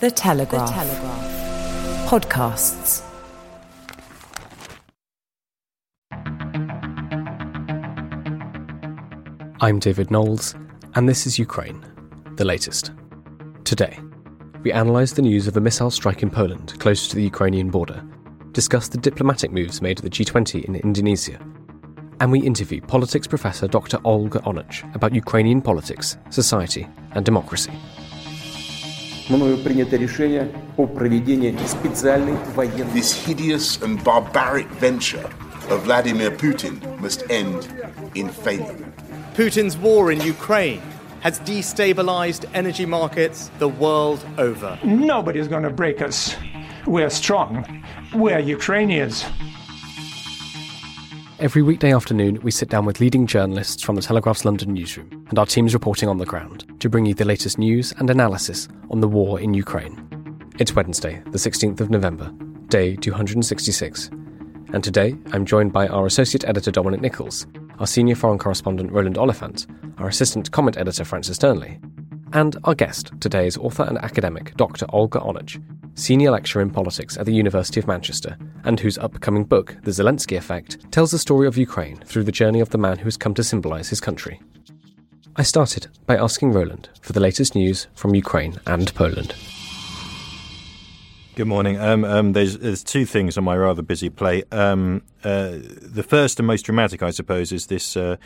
The Telegraph. The Telegraph. Podcasts. I'm David Knowles, and this is Ukraine, the latest. Today, we analyse the news of a missile strike in Poland close to the Ukrainian border, discuss the diplomatic moves made at the G20 in Indonesia, and we interview politics professor Dr. Olga Onuch about Ukrainian politics, society, and democracy. This hideous and barbaric venture of Vladimir Putin must end in failure. Putin's war in Ukraine has destabilized energy markets the world over. Nobody's going to break us. We're strong. We're Ukrainians. Every weekday afternoon, we sit down with leading journalists from the Telegraph's London newsroom and our teams reporting on the ground to bring you the latest news and analysis on the war in Ukraine. It's Wednesday, the 16th of November, day 266. And today, I'm joined by our Associate Editor Dominic Nicholls, our Senior Foreign Correspondent Roland Oliphant, our Assistant Comment Editor Francis Dearnley, and our guest today is author and academic Dr. Olga Onuch, Senior Lecturer in Politics at the University of Manchester, and whose upcoming book, The Zelensky Effect, tells the story of Ukraine through the journey of the man who has come to symbolise his country. I started by asking Roland for the latest news from Ukraine and Poland. Good morning. Um, um, there's, there's two things on my rather busy plate. Um, uh, the first and most dramatic, I suppose, is this uh,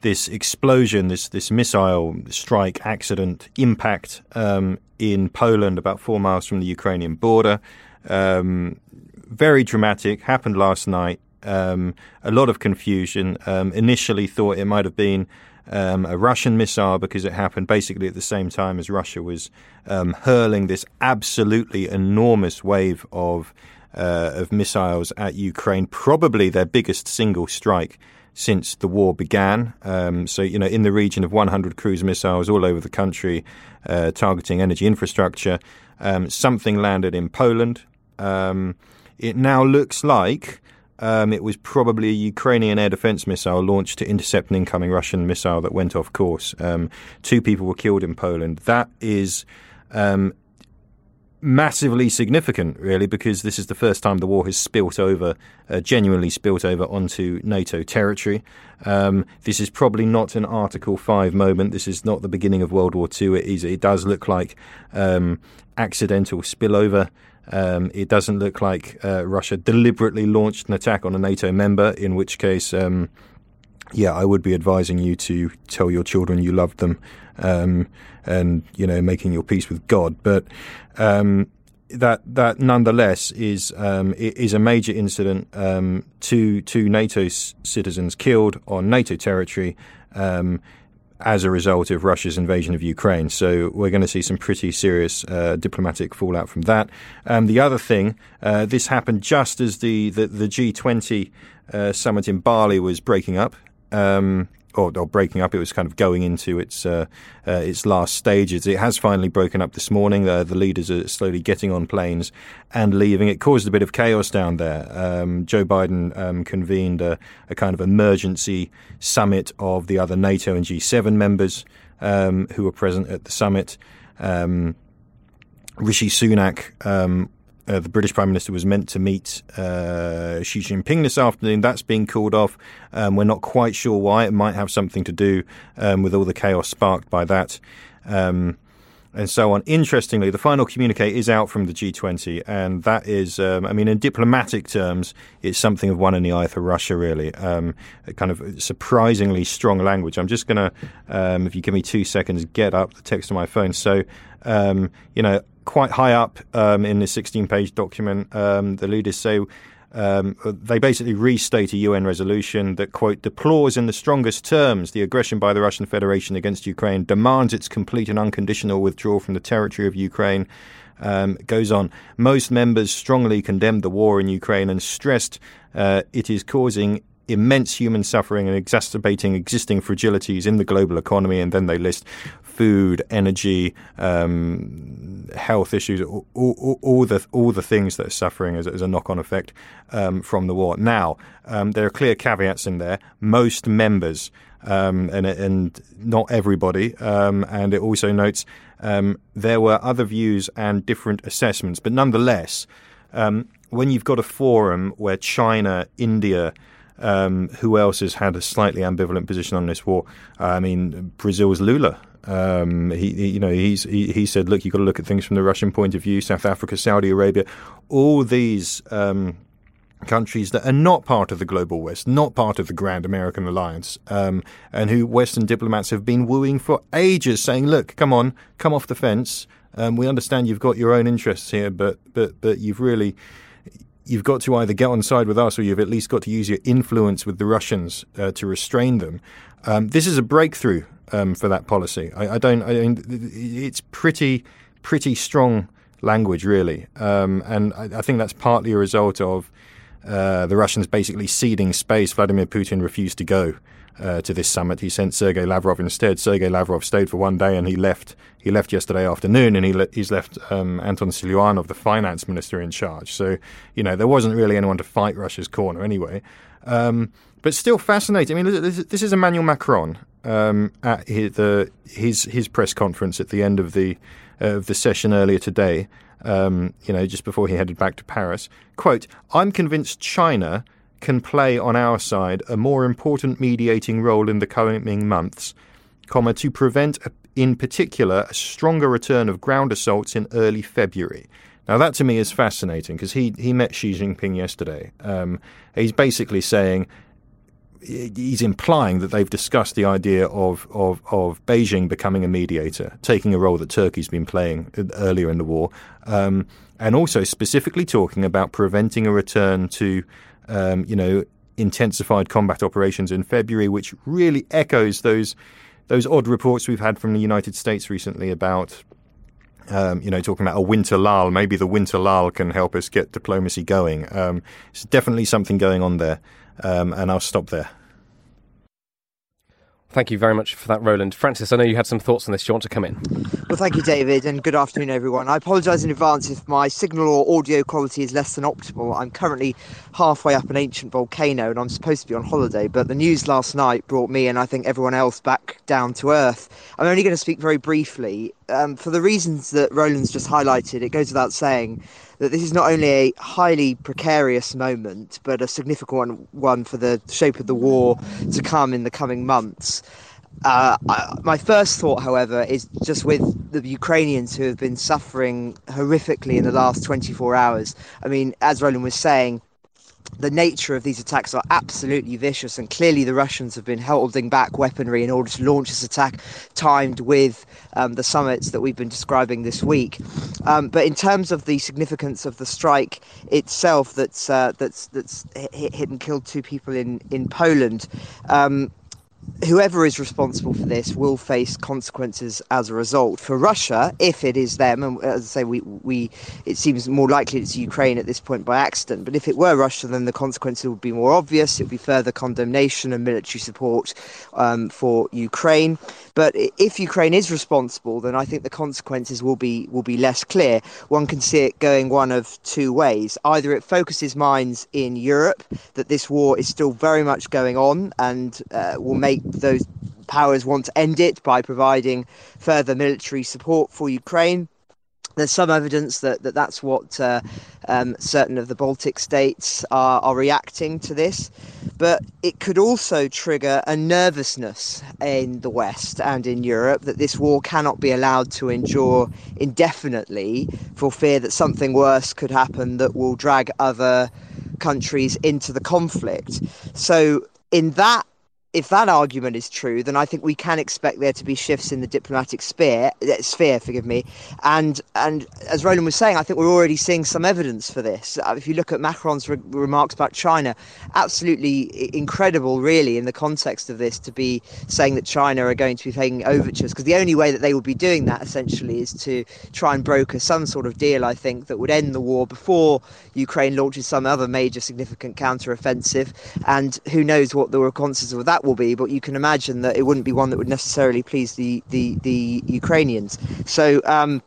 this explosion, this this missile strike accident impact um, in Poland, about four miles from the Ukrainian border. Um, very dramatic. Happened last night. Um, a lot of confusion. initially, thought it might have been um, a Russian missile because it happened basically at the same time as Russia was um, hurling this absolutely enormous wave of uh, of missiles at Ukraine, probably their biggest single strike since the war began. Um, so, you know, in the region of 100 cruise missiles all over the country, uh, targeting energy infrastructure. Um, something landed in Poland. Um, it now looks like um, it was probably a Ukrainian air defense missile launched to intercept an incoming Russian missile that went off course. Um, two people were killed in Poland. That is um, massively significant, really, because this is the first time the war has spilt over, uh, genuinely spilt over onto NATO territory. Um, this is probably not an Article 5 moment. This is not the beginning of World War II. It, is, it does look like um, accidental spillover. Um, it doesn't look like uh, Russia deliberately launched an attack on a NATO member, in which case, um, yeah, I would be advising you to tell your children you love them um, and, you know, making your peace with God. But um, that that nonetheless is um, is a major incident. Um, two two NATO citizens killed on NATO territory. Um, as a result of Russia's invasion of Ukraine. So we're going to see some pretty serious uh, diplomatic fallout from that. Um, the other thing, uh, this happened just as the, the, the G20 uh, summit in Bali was breaking up. Um, or, or, breaking up. It was kind of going into its uh, uh, its last stages. It has finally broken up this morning. The leaders are slowly getting on planes and leaving. It caused a bit of chaos down there. Um, Joe Biden um, convened a, a, kind of emergency summit of the other NATO and G7 members um, who were present at the summit. Um, Rishi Sunak um, uh, the British Prime Minister was meant to meet uh, Xi Jinping this afternoon. That's being called off. Um, we're not quite sure why. It might have something to do um, with all the chaos sparked by that. Um, and so on. Interestingly, the final communique is out from the G20, and that is, um, I mean, in diplomatic terms, it's something of one in the eye for Russia, really. Um, kind of surprisingly strong language. I'm just going to, um, if you give me two seconds, get up the text on my phone. So, um, you know, quite high up um, in this 16 page document, um, the leaders say um, they basically restate a UN resolution that, quote, deplores in the strongest terms the aggression by the Russian Federation against Ukraine, demands its complete and unconditional withdrawal from the territory of Ukraine. Um, goes on. Most members strongly condemned the war in Ukraine and stressed uh, it is causing immense human suffering and exacerbating existing fragilities in the global economy. And then they list food, energy, um, health issues, all, all, all, the all the things that are suffering as, as a knock on effect um, from the war. Now, um, there are clear caveats in there. Most members, um, and and not everybody, um, and it also notes um, there were other views and different assessments, but nonetheless, um, when you've got a forum where China, India, um, who else has had a slightly ambivalent position on this war? I mean, Brazil's Lula. Um, he, he, you know, he's he, he, said, look, you've got to look at things from the Russian point of view. South Africa, Saudi Arabia, all these um, countries that are not part of the global West, not part of the grand American alliance, um, and who Western diplomats have been wooing for ages, saying, look, come on, come off the fence. Um, we understand you've got your own interests here, but but but you've really you've got to either get on side with us or you've at least got to use your influence with the Russians uh, to restrain them. Um, this is a breakthrough um, for that policy. I, I don't. I, it's pretty pretty strong language, really, um, and I, I, think that's partly a result of uh, the Russians basically ceding space. Vladimir Putin refused to go uh, to this summit. He sent Sergei Lavrov instead. Sergei Lavrov stayed for one day and he left. He left yesterday afternoon, and he le- he's left um, Anton Siluanov, the finance minister, in charge. So you know there wasn't really anyone to fight Russia's corner anyway. Um, but still fascinating. I mean, this, this is Emmanuel Macron um, at his, the, his his press conference at the end of the uh, of the session earlier today. Um, you know, just before he headed back to Paris. Quote: "I'm convinced China." Can play on our side a more important mediating role in the coming months, comma, to prevent, in particular, a stronger return of ground assaults in early February. Now, that to me is fascinating because he, he met Xi Jinping yesterday. Um, he's basically saying, he's implying that they've discussed the idea of, of, of Beijing becoming a mediator, taking a role that Turkey's been playing earlier in the war, um, and also specifically talking about preventing a return to um, you know, intensified combat operations in February, which really echoes those those odd reports we've had from the United States recently about. Um, you know, talking about a winter lull. Maybe the winter lull can help us get diplomacy going. Um, it's definitely something going on there, um, and I'll stop there. Thank you very much for that, Roland. Francis, I know you had some thoughts on this. Do you want to come in? Well, thank you, David, and good afternoon, everyone. I apologise in advance if my signal or audio quality is less than optimal. I'm currently halfway up an ancient volcano and I'm supposed to be on holiday, but the news last night brought me and I think everyone else back down to earth. I'm only going to speak very briefly. Um, for the reasons that Roland's just highlighted, it goes without saying that this is not only a highly precarious moment, but a significant one, one for the shape of the war to come in the coming months. Uh, I, my first thought, however, is just with the Ukrainians who have been suffering horrifically in the last 24 hours. I mean, as Roland was saying, the nature of these attacks are absolutely vicious, and clearly the Russians have been holding back weaponry in order to launch this attack, timed with um, the summits that we've been describing this week. Um, but in terms of the significance of the strike itself, that's uh, that's that's hit, hit, and killed two people in in Poland. Um, whoever is responsible for this will face consequences as a result. For Russia, if it is them, and as I say, we, we it seems more likely it's Ukraine at this point by accident. But if it were Russia, then the consequences would be more obvious. It would be further condemnation and military support um, for Ukraine. But if Ukraine is responsible, then I think the consequences will be will be less clear. One can see it going one of two ways. Either it focuses minds in Europe that this war is still very much going on and uh, will make those powers want to end it by providing further military support for Ukraine there's some evidence that, that that's what uh, um, certain of the Baltic states are, are reacting to this. But it could also trigger a nervousness in the West and in Europe that this war cannot be allowed to endure indefinitely for fear that something worse could happen that will drag other countries into the conflict. So, in that if that argument is true, then I think we can expect there to be shifts in the diplomatic sphere, uh, sphere, forgive me. And and as Roland was saying, I think we're already seeing some evidence for this. Uh, if you look at Macron's re- remarks about China, absolutely incredible, really, in the context of this, to be saying that China are going to be paying overtures, because the only way that they would be doing that essentially is to try and broker some sort of deal, I think, that would end the war before Ukraine launches some other major significant counter-offensive. And who knows what the consequences of that will be, but you can imagine that it wouldn't be one that would necessarily please the the, the Ukrainians. So. Um,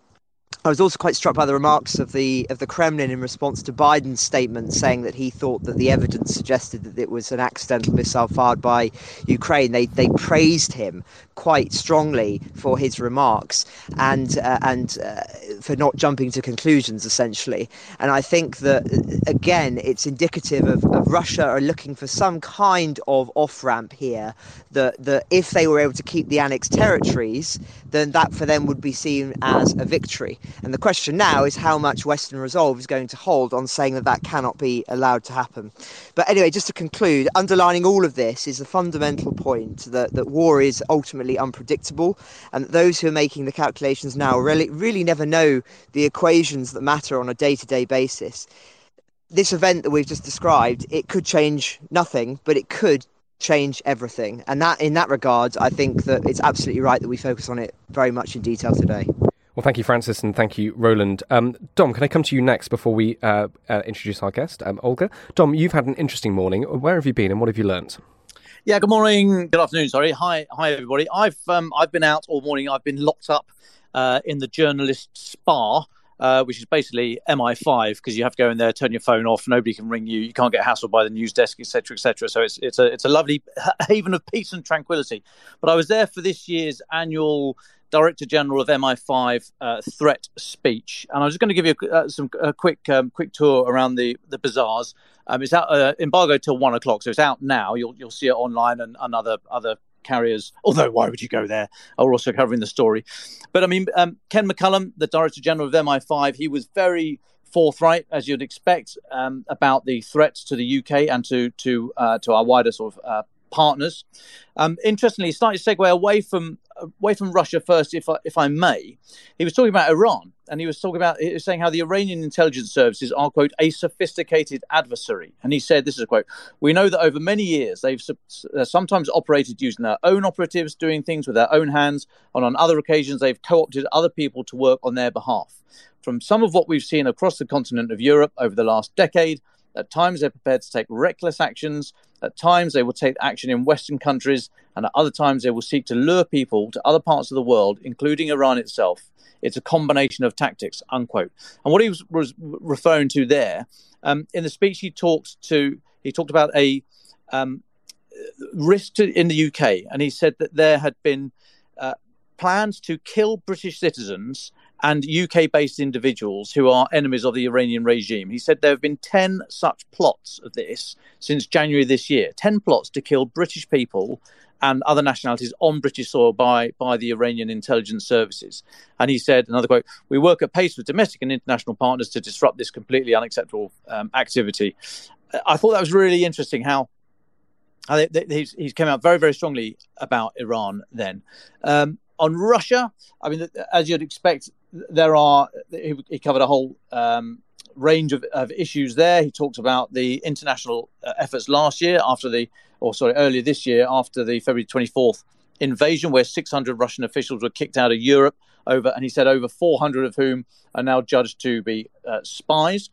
I was also quite struck by the remarks of the of the Kremlin in response to Biden's statement, saying that he thought that the evidence suggested that it was an accidental missile fired by Ukraine. They they praised him quite strongly for his remarks and uh, and uh, for not jumping to conclusions, essentially. And I think that again, it's indicative of, of Russia are looking for some kind of off ramp here. That that if they were able to keep the annexed territories, then that for them would be seen as a victory. And the question now is how much Western resolve is going to hold on saying that that cannot be allowed to happen. But anyway, just to conclude, underlining all of this is the fundamental point that, that war is ultimately unpredictable, and those who are making the calculations now really, really never know the equations that matter on a day to day basis. This event that we've just described, it could change nothing, but it could change everything. And that, in that regard, I think that it's absolutely right that we focus on it very much in detail today. Well, thank you, Francis, and thank you, Roland. Um, Dom, can I come to you next before we uh, uh, introduce our guest, um, Olga? Dom, you've had an interesting morning. Where have you been, and what have you learnt? Yeah, good morning, good afternoon. Sorry, hi, hi, everybody. I've um, I've been out all morning. I've been locked up uh, in the journalist spa. Uh, which is basically MI5 because you have to go in there, turn your phone off, nobody can ring you, you can't get hassled by the news desk, etc., etc. So it's it's a it's a lovely haven of peace and tranquility. But I was there for this year's annual Director General of MI5 uh, threat speech, and I was just going to give you a, uh, some a quick um, quick tour around the the bazaars. Um, it's out uh, embargo till one o'clock, so it's out now. You'll you'll see it online and, and other other carriers. Although, why would you go there? We're also covering the story. But I mean, um, Ken McCallum, the Director General of MI5, he was very forthright, as you'd expect, um, about the threats to the UK and to to uh, to our wider sort of uh, partners. Um, interestingly, slightly segue away from away from Russia first, if I, if I may. He was talking about Iran, and he was talking about he was saying how the Iranian intelligence services are quote a sophisticated adversary. And he said, "This is a quote: We know that over many years they've uh, sometimes operated using their own operatives, doing things with their own hands, and on other occasions they've co-opted other people to work on their behalf." From some of what we've seen across the continent of Europe over the last decade, at times, they're prepared to take reckless actions. At times, they will take action in Western countries. And at other times, they will seek to lure people to other parts of the world, including Iran itself. It's a combination of tactics, unquote. And what he was, was referring to there, um, in the speech, he talked to he talked about a um, risk to, in the UK, and he said that there had been uh, plans to kill British citizens and UK based individuals who are enemies of the Iranian regime. He said there have been 10 such plots of this since January this year 10 plots to kill British people and other nationalities on British soil by, by the Iranian intelligence services. And he said, another quote, we work at pace with domestic and international partners to disrupt this completely unacceptable um, activity. I thought that was really interesting how he's, he's came out very, very strongly about Iran then. Um, on Russia, I mean, as you'd expect, there are he, he covered a whole um, range of, of, issues there. He talked about the international uh, efforts last year after the, or sorry, earlier this year after the February 24th invasion, where 600 Russian officials were kicked out of Europe over, and he said over 400 of whom are now judged to be uh, spies.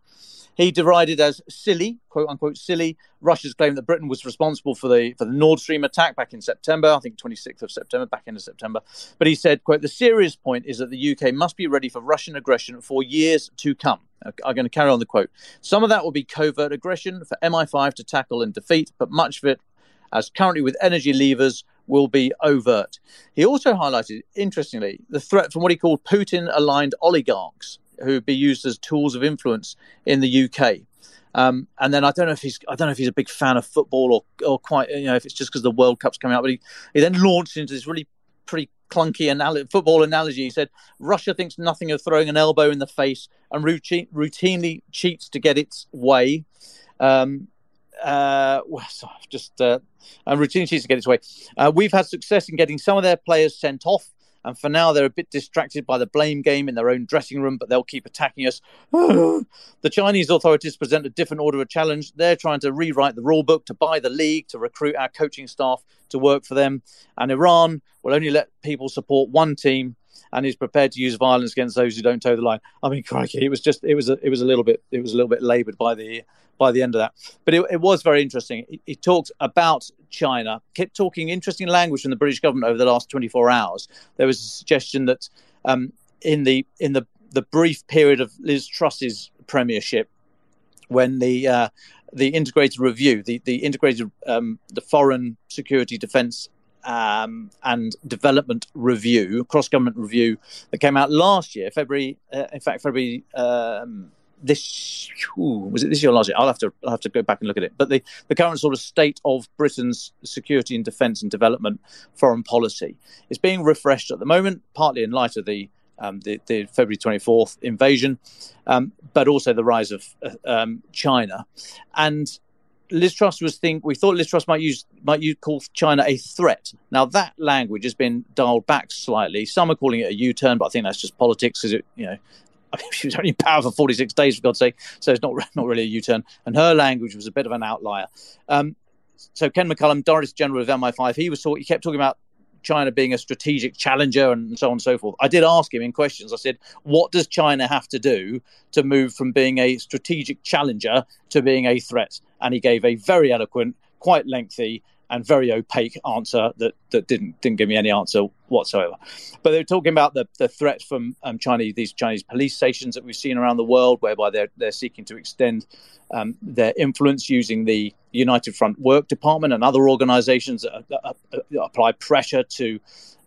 He derided as silly, quote unquote silly, Russia's claim that Britain was responsible for the for the Nord Stream attack back in September, I think 26th of September, back into September. But he said, quote, the serious point is that the UK must be ready for Russian aggression for years to come. I'm going to carry on the quote. Some of that will be covert aggression for MI5 to tackle and defeat, but much of it, as currently with energy levers, will be overt. He also highlighted, interestingly, the threat from what he called Putin aligned oligarchs who would be used as tools of influence in the UK. Um, and then I don't know if he's I don't know if he's a big fan of football or or quite you know if it's just because the World Cup's coming up. But he, he then launched into this really pretty clunky football analogy. He said Russia thinks nothing of throwing an elbow in the face and routine, routinely cheats to get its way. Um, uh, well, so just uh, and routinely cheats to get its way. Uh, we've had success in getting some of their players sent off and for now, they're a bit distracted by the blame game in their own dressing room, but they'll keep attacking us. the Chinese authorities present a different order of challenge. They're trying to rewrite the rule book, to buy the league, to recruit our coaching staff to work for them. And Iran will only let people support one team and is prepared to use violence against those who don't toe the line. I mean, crikey, it was just it was a, it was a little bit it was a little bit laboured by the by the end of that, but it, it was very interesting. He, he, talked about China, kept talking interesting language from the British government over the last 24 hours. There was a suggestion that um, in the in the the brief period of Liz Truss's premiership when the uh, the integrated review, the the integrated um, the foreign security defence um, and development review, cross government review that came out last year, February. Uh, in fact, February. Um, this ooh, was it this year last year? I'll have to I'll have to go back and look at it. But the, the current sort of state of Britain's security and defence and development foreign policy is being refreshed at the moment, partly in light of the um, the, the, February 24th invasion, um, but also the rise of uh, um, China. And Liz Truss was think we thought Liz Truss might use might you call China a threat. Now that language has been dialed back slightly. Some are calling it a U-turn, but I think that's just politics because you know I mean, she was only in power for 46 days, for God's sake. So it's not not really a U-turn. And her language was a bit of an outlier. Um, so Ken McCallum, Director General of MI5, he was he kept talking about China being a strategic challenger and so on and so forth. I did ask him in questions. I said, "What does China have to do to move from being a strategic challenger to being a threat?" And he gave a very eloquent, quite lengthy, and very opaque answer that, that didn't didn't give me any answer whatsoever. But they were talking about the, the threat from um, Chinese these Chinese police stations that we've seen around the world, whereby they're they're seeking to extend um, their influence using the United Front Work Department and other organisations that, that, apply pressure to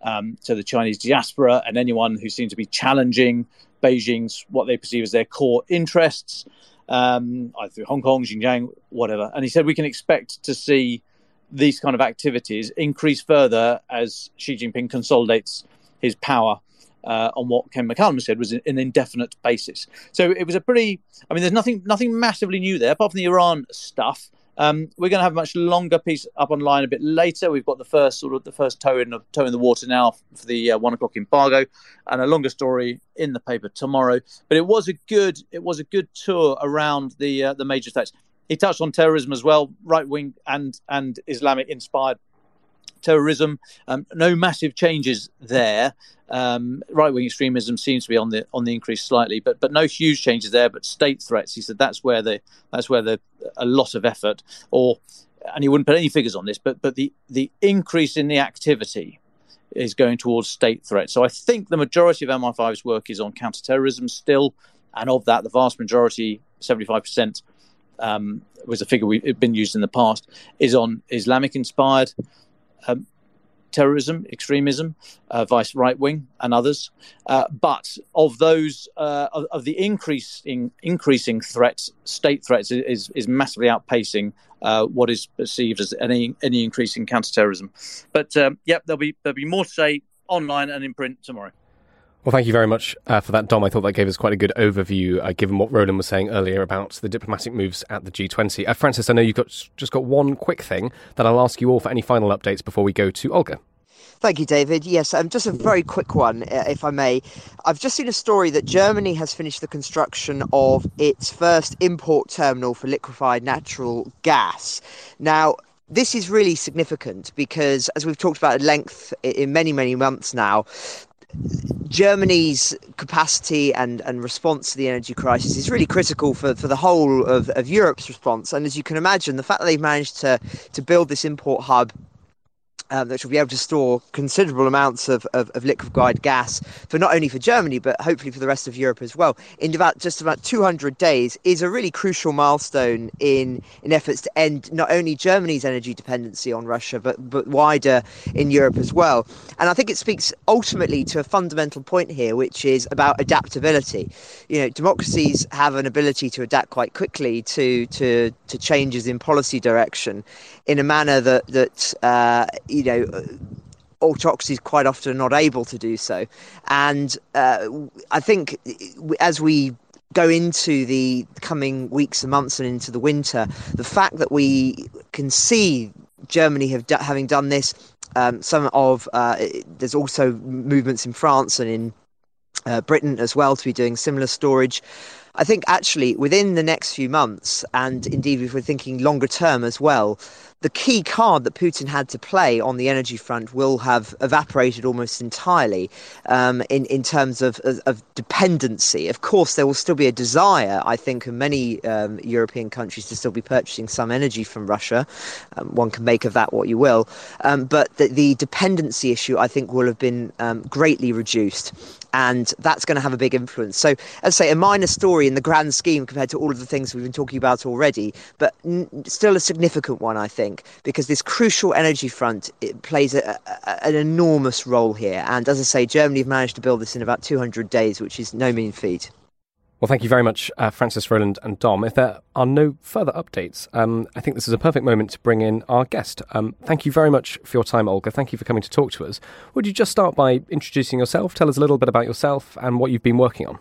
um, to the Chinese diaspora and anyone who seems to be challenging Beijing's what they perceive as their core interests, um, either through Hong Kong, Xinjiang, whatever. And he said we can expect to see these kind of activities increase further as Xi Jinping consolidates his power uh, on what Ken McCallum said was an indefinite basis. So it was a pretty. I mean, there's nothing nothing massively new there apart from the Iran stuff. Um, we're going to have a much longer piece up online a bit later. We've got the first sort of the first toe in of toe in the water now for the uh, one o'clock embargo, and a longer story in the paper tomorrow. But it was a good it was a good tour around the uh, the major threats. He touched on terrorism as well, right wing and and Islamic inspired terrorism. Um, no massive changes there. Um, right wing extremism seems to be on the on the increase slightly, but but no huge changes there. But state threats, he said, that's where the that's where the a lot of effort, or and he wouldn't put any figures on this, but but the the increase in the activity is going towards state threats. So I think the majority of MI5's work is on counterterrorism still, and of that, the vast majority, seventy five percent, um, was a figure we've been used in the past, is on Islamic inspired um, terrorism, extremism, uh, vice right wing, and others. Uh, but of those, uh, of, of, the increasing increasing threats, state threats is is massively outpacing uh, what is perceived as any any increase in counterterrorism. But um, yep, there'll be there'll be more to say online and in print tomorrow. Well, thank you very much uh, for that, Dom. I thought that gave us quite a good overview, uh, given what Roland was saying earlier about the diplomatic moves at the G20. Uh, Francis, I know you've got just got one quick thing that I'll ask you all for any final updates before we go to Olga. Thank you, David. Yes, um, just a very quick one, uh, if I may. I've just seen a story that Germany has finished the construction of its first import terminal for liquefied natural gas. Now, this is really significant because, as we've talked about at length in many, many months now, Germany's capacity and, and response to the energy crisis is really critical for, for the whole of, of Europe's response. And as you can imagine, the fact that they've managed to, to build this import hub um, that will be able to store considerable amounts of, of, of, liquefied gas for not only for Germany but hopefully for the rest of Europe as well in about just about 200 days is a really crucial milestone in in efforts to end not only Germany's energy dependency on Russia but but wider in Europe as well. And I think it speaks ultimately to a fundamental point here, which is about adaptability. You know, democracies have an ability to adapt quite quickly to to to changes in policy direction in a manner that that uh, you know autocracies quite often are not able to do so. And uh, I think as we go into the coming weeks and months and into the winter, the fact that we can see Germany have having done this, um, some of uh, there's also movements in France and in uh, Britain as well to be doing similar storage. I think actually within the next few months, and indeed if we're thinking longer term as well, the key card that Putin had to play on the energy front will have evaporated almost entirely um, in, in terms of, of, of, dependency. Of course, there will still be a desire, I think, in many um, European countries to still be purchasing some energy from Russia. Um, one can make of that what you will. Um, but the, the, dependency issue, I think, will have been um, greatly reduced. And that's going to have a big influence. So, as I say, a minor story in the grand scheme compared to all of the things we've been talking about already, but n- still a significant one, I think, because this crucial energy front plays a, a, an enormous role here. And as I say, Germany have managed to build this in about 200 days, which is no mean feat. Well, thank you very much, uh, Francis, Roland, and Dom. If there are no further updates, um, I think this is a perfect moment to bring in our guest. Um, thank you very much for your time, Olga. Thank you for coming to talk to us. Would you just start by introducing yourself? Tell us a little bit about yourself and what you've been working on.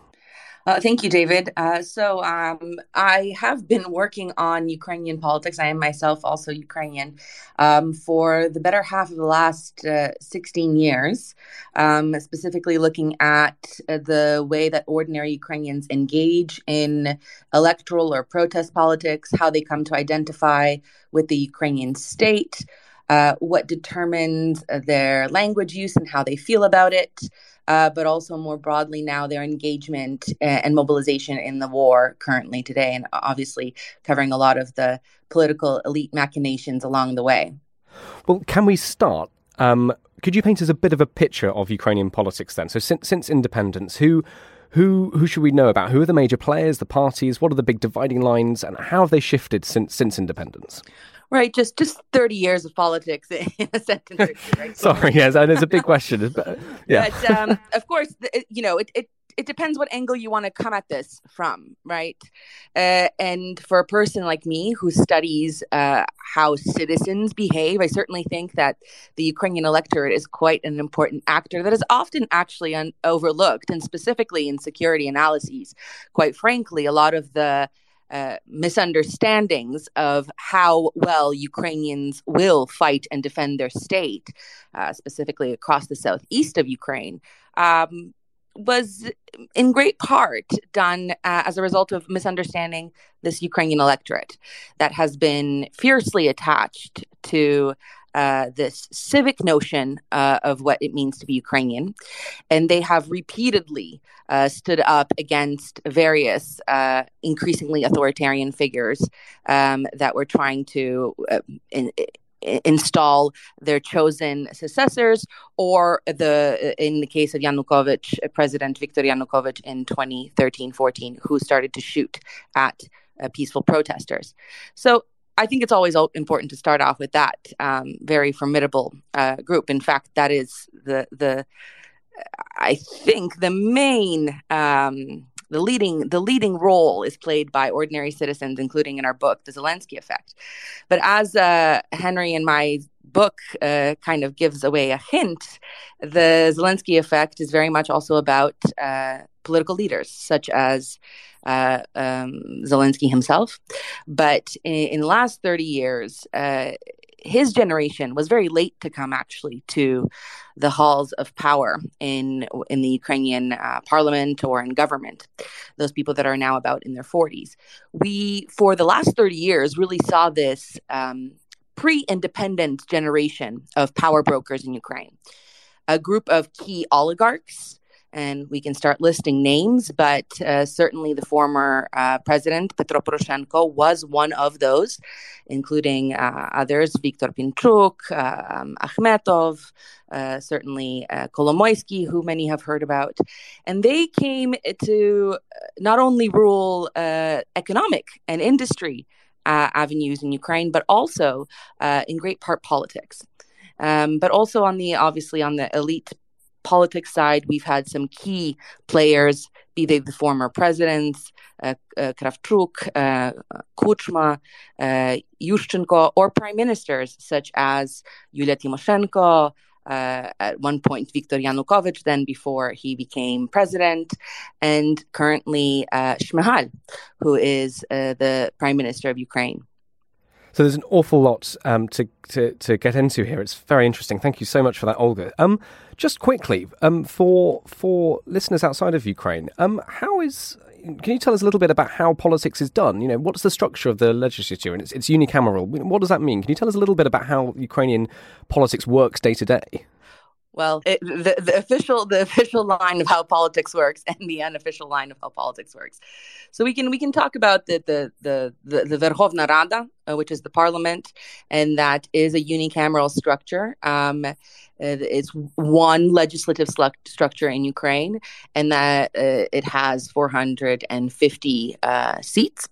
Uh, thank you, David. Uh, so um, I have been working on Ukrainian politics. I am myself also Ukrainian um, for the better half of the last uh, 16 years, um, specifically looking at uh, the way that ordinary Ukrainians engage in electoral or protest politics, how they come to identify with the Ukrainian state. Uh, what determines their language use and how they feel about it, uh, but also more broadly now their engagement and mobilization in the war currently today, and obviously covering a lot of the political elite machinations along the way. Well, can we start? Um, could you paint us a bit of a picture of Ukrainian politics then? So since since independence, who who who should we know about? Who are the major players, the parties? What are the big dividing lines, and how have they shifted since since independence? Right, just just thirty years of politics in a sentence. Right? Sorry, yes, and it's a big question. yeah, but um, of course, you know it, it it depends what angle you want to come at this from, right? Uh, and for a person like me who studies uh, how citizens behave, I certainly think that the Ukrainian electorate is quite an important actor that is often actually un- overlooked, and specifically in security analyses. Quite frankly, a lot of the uh, misunderstandings of how well Ukrainians will fight and defend their state, uh, specifically across the southeast of Ukraine, um, was in great part done uh, as a result of misunderstanding this Ukrainian electorate that has been fiercely attached to uh, this civic notion uh, of what it means to be Ukrainian. And they have repeatedly uh, stood up against various uh, increasingly authoritarian figures um, that were trying to. Uh, in, install their chosen successors, or the in the case of Yanukovych, President Viktor Yanukovych in 2013-14, who started to shoot at peaceful protesters. So I think it's always important to start off with that um, very formidable uh, group. In fact, that is the the I think the main um, the leading the leading role is played by ordinary citizens, including in our book, the Zelensky effect. But as uh, Henry in my book uh, kind of gives away a hint, the Zelensky effect is very much also about uh, political leaders, such as uh, um, Zelensky himself. But in, in, the last 30 years, uh, his generation was very late to come actually to the halls of power in in the Ukrainian uh, parliament or in government. Those people that are now about in their 40s. We, for the last 30 years, really saw this um, pre-independent generation of power brokers in Ukraine. A group of key oligarchs and we can start listing names, but uh, certainly the former uh, president, Petro Poroshenko, was one of those, including uh, others, Viktor Pinchuk, um, Akhmetov, uh, certainly uh, Kolomoisky, who many have heard about. And they came to uh, not only rule economic and industry avenues in Ukraine, but also in great part politics. Um, but also on the obviously on the elite politics side, we've had some key players, be they the former presidents, uh, uh, Kravchuk, uh, Kuchma, uh, Yushchenko, or prime ministers such as Yulia Tymoshenko, uh, at one point Viktor Yanukovych, then before he became president, and currently uh, Shmyhal, who is uh, the prime minister of Ukraine. So there's an awful lot um, to, to, to get into here. It's very interesting. Thank you so much for that, Olga. Um, just quickly, um, for for listeners outside of Ukraine, um, how is can you tell us a little bit about how politics is done? You know, what's the structure of the legislature and it's, it's unicameral? What does that mean? Can you tell us a little bit about how Ukrainian politics works day to day? Well, it, the, the official the official line of how politics works and the unofficial line of how politics works. So we can we can talk about the the the the, the Verkhovna Rada, uh, which is the parliament, and that is a unicameral structure. Um, it's one legislative structure in Ukraine, and that uh, it has 450 uh, seats.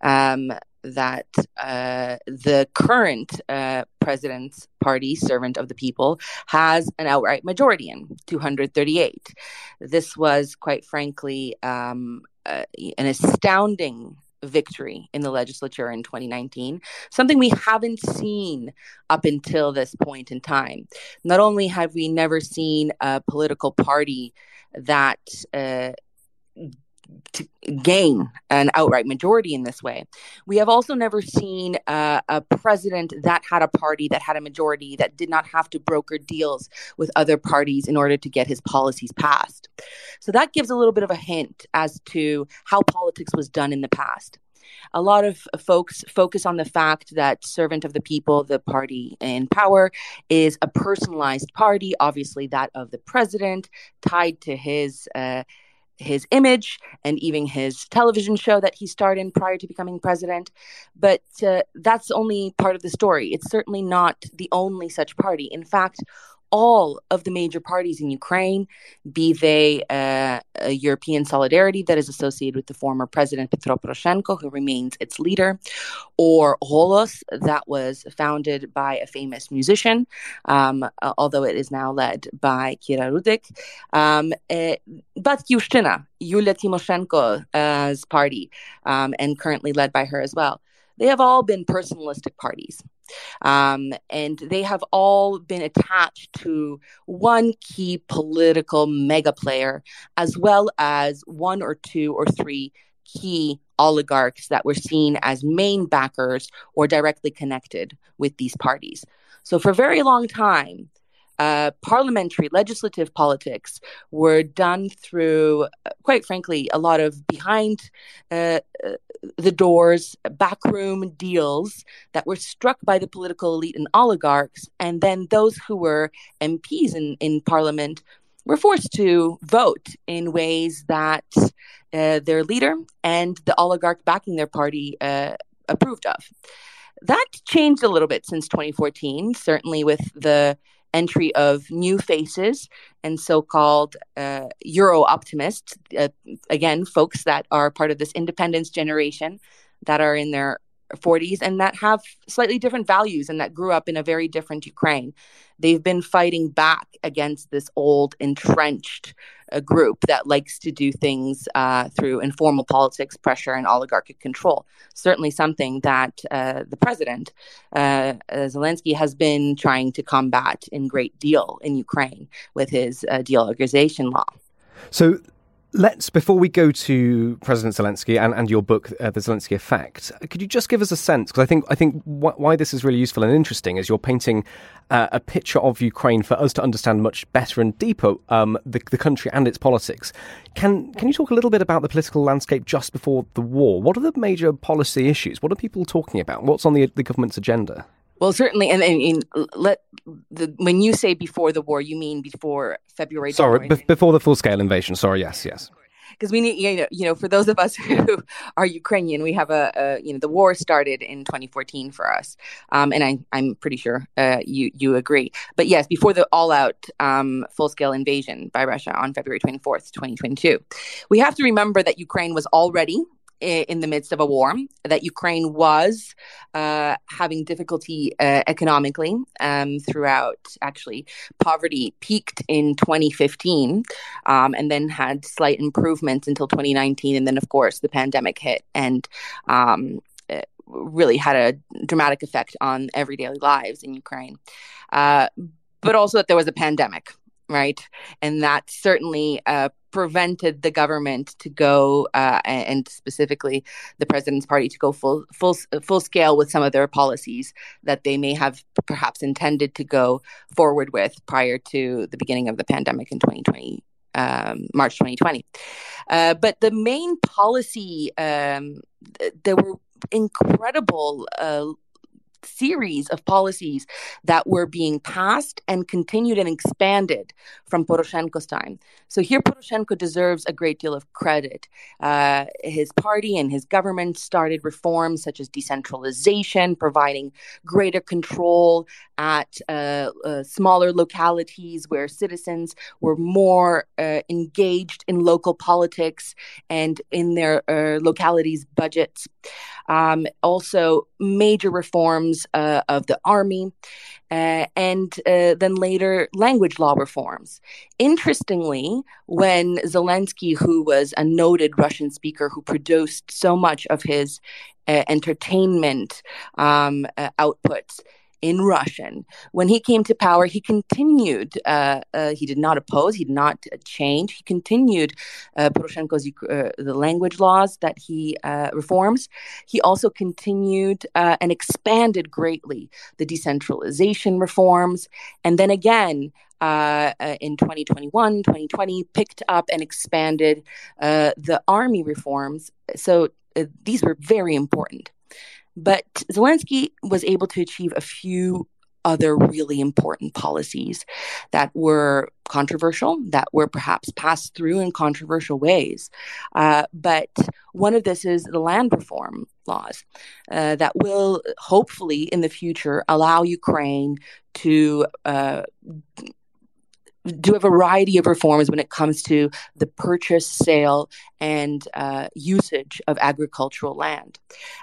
Um, that uh, the current uh, president's party, Servant of the People, has an outright majority in 238. This was, quite frankly, um, uh, an astounding victory in the legislature in 2019, something we haven't seen up until this point in time. Not only have we never seen a political party that uh, gain an outright majority in this way. We have also never seen uh, a president that had a party that had a majority that did not have to broker deals with other parties in order to get his policies passed. So that gives a little bit of a hint as to how politics was done in the past. A lot of folks focus on the fact that Servant of the People, the party in power, is a personalized party, obviously that of the president, tied to his. Uh, his image and even his television show that he starred in prior to becoming president. But uh, that's only part of the story. It's certainly not the only such party. In fact, all of the major parties in Ukraine, be they uh, a European solidarity that is associated with the former president Petro Poroshenko, who remains its leader, or Holos, that was founded by a famous musician, um, although it is now led by Kira Rudik. Um, uh, Batkivshchyna, Yulia Tymoshenko's party, um, and currently led by her as well. They have all been personalistic parties. Um, and they have all been attached to one key political mega player, as well as one or two or three key oligarchs that were seen as main backers or directly connected with these parties. So, for a very long time, uh, parliamentary legislative politics were done through, uh, quite frankly, a lot of behind uh, uh, the doors, backroom deals that were struck by the political elite and oligarchs. And then those who were MPs in, in parliament were forced to vote in ways that uh, their leader and the oligarch backing their party uh, approved of. That changed a little bit since 2014, certainly with the entry of new faces and so-called uh, Euro optimists, uh, again, folks that are part of this independence generation that are in their 40s and that have slightly different values and that grew up in a very different Ukraine. They've been fighting back against this old entrenched uh, group that likes to do things uh, through informal politics, pressure, and oligarchic control. Certainly something that uh, the president, uh, Zelensky, has been trying to combat in great deal in Ukraine with his uh, de-oligarchization law. So Let's, before we go to President Zelensky and, and your book, uh, The Zelensky Effect, could you just give us a sense? Because I think, I think wh- why this is really useful and interesting is you're painting uh, a picture of Ukraine for us to understand much better and deeper um, the, the country and its politics. Can, can you talk a little bit about the political landscape just before the war? What are the major policy issues? What are people talking about? What's on the, the government's agenda? Well, certainly, and, and, and, let the when you say before the war, you mean before February. Sorry, b- before the full scale invasion. Sorry, yes, yes. Because we need, you know, you know, for those of us who are Ukrainian, we have a, a you know, the war started in 2014 for us, um, and I, I'm pretty sure uh, you you agree. But yes, before the all-out um, full-scale invasion by Russia on February 24th, 2022, we have to remember that Ukraine was already in the midst of a war, that Ukraine was uh, having difficulty uh, economically um, throughout. Actually, poverty peaked in 2015 um, and then had slight improvements until 2019. And then, of course, the pandemic hit and um, really had a dramatic effect on everyday lives in Ukraine. Uh, but also that there was a pandemic, right? And that certainly uh, prevented the government to go, uh, and specifically the president's party, to go full full full scale with some of their policies that they may have perhaps intended to go forward with prior to the beginning of the pandemic in 2020. Um, March 2020. Uh, but the main policy, um, th- there were incredible uh, series of policies that were being passed and continued and expanded from Poroshenko's time. So here, Poroshenko deserves a great deal of credit. Uh, his party and his government started reforms such as decentralization, providing greater control at uh, uh, smaller localities where citizens were more uh, engaged in local politics and in their uh, localities' budgets. Um, also, major reforms uh, of the army, uh, and uh, then later language law reforms. Interestingly, when Zelensky, who was a noted Russian speaker who produced so much of his uh, entertainment um, uh, outputs, in Russian. When he came to power, he continued, uh, uh, he did not oppose, he did not change, he continued uh, Poroshenko's uh, the language laws that he uh, reforms. He also continued uh, and expanded greatly the decentralization reforms. And then again, uh, uh, in 2021, 2020, picked up and expanded uh, the army reforms. So these were very important. But Zelensky was able to achieve a few other really important policies that were controversial, that were perhaps passed through in controversial ways. Uh, but one of this is the land reform laws uh, that will hopefully in the future allow Ukraine to uh, do a variety of reforms when it comes to the purchase, sale, and uh, usage of agricultural land.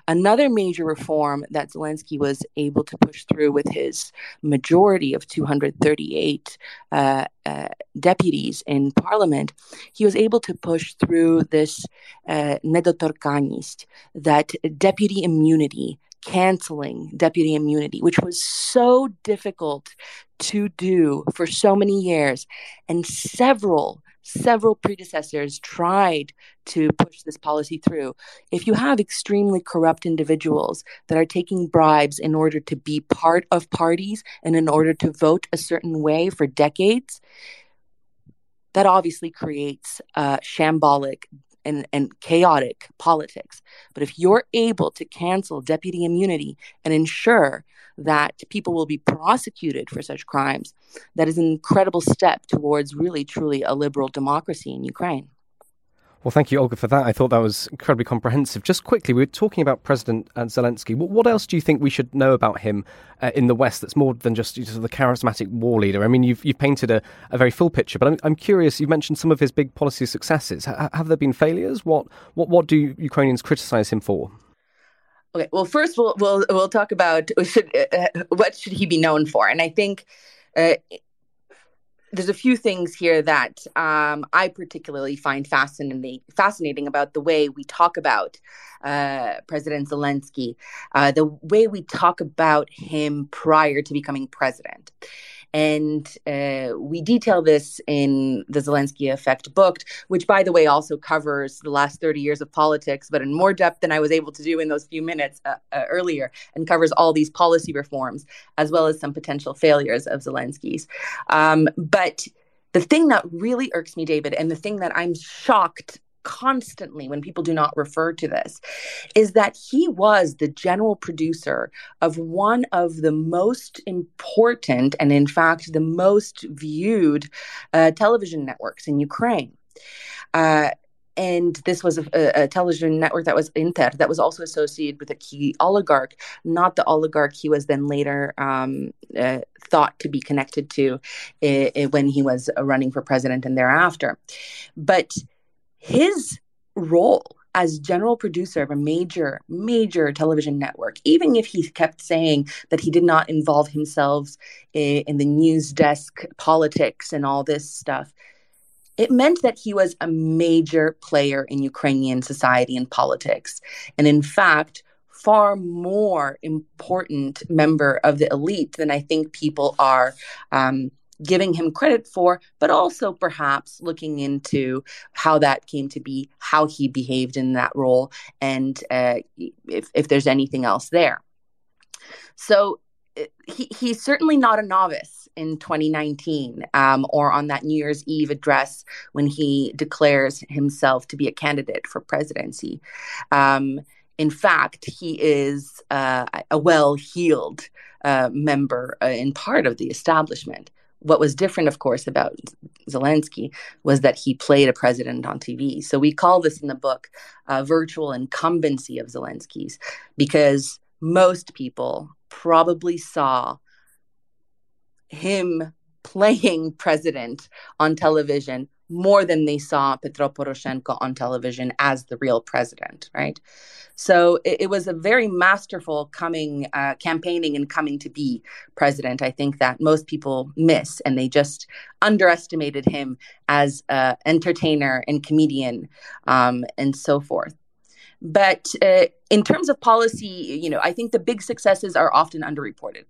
Another major reform that Zelensky was able to push through with his majority of 238 uh, uh, deputies in parliament, he was able to push through this uh, that deputy immunity canceling deputy immunity, which was so difficult to do for so many years. And several, several predecessors tried to push this policy through. If you have extremely corrupt individuals that are taking bribes in order to be part of parties and in order to vote a certain way for decades, that obviously creates uh, shambolic and, and chaotic politics. But if you're able to cancel deputy immunity and ensure that people will be prosecuted for such crimes, that is an incredible step towards really, truly a liberal democracy in Ukraine. Well, thank you, Olga, for that. I thought that was incredibly comprehensive. Just quickly, we were talking about President uh, Zelensky. What, else do you think we should know about him uh, in the West that's more than just sort of the charismatic war leader? I mean, you've, you've painted a, a very full picture, but I'm, I'm curious. You've mentioned some of his big policy successes. H- have there been failures? What, what, what do Ukrainians criticize him for? Okay, well, first we'll we'll, we'll talk about should, uh, what should he be known for, and I think uh, there's a few things here that um, I particularly find fascinating fascinating about the way we talk about uh, President Zelensky, uh, the way we talk about him prior to becoming president. And uh, we detail this in the Zelensky Effect book, which, by the way, also covers the last 30 years of politics, but in more depth than I was able to do in those few minutes uh, uh, earlier, and covers all these policy reforms as well as some potential failures of Zelensky's. Um, but the thing that really irks me, David, and the thing that I'm shocked constantly when people do not refer to this is that he was the general producer of one of the most important and, in fact, the most viewed uh, television networks in Ukraine. Uh, and this was a, a, television network that was Inter that was also associated with a key oligarch, not the oligarch he was then later um, uh, thought to be connected to uh, when he was running for president and thereafter. But his role as general producer of a major, major television network, even if he kept saying that he did not involve himself in, the news desk politics and all this stuff, it meant that he was a major player in Ukrainian society and politics. And in fact, far more important member of the elite than I think people are um, giving him credit for, but also perhaps looking into how that came to be, how he behaved in that role, and uh, if, if there's anything else there. So uh, he, he's certainly not a novice in 2019 um, or on that New Year's Eve address when he declares himself to be a candidate for presidency. Um, in fact, he is uh, a well heeled uh, member uh, in part of the establishment. What was different, of course, about Zelensky was that he played a president on TV. So we call this in the book a virtual incumbency of Zelensky's because most people probably saw him playing president on television more than they saw Petro Poroshenko on television as the real president, right? So it, it was a very masterful coming, uh, campaigning and coming to be president. I think that most people miss, and they just underestimated him as an entertainer and comedian um, and so forth. But uh, in terms of policy, you know, I think the big successes are often underreported.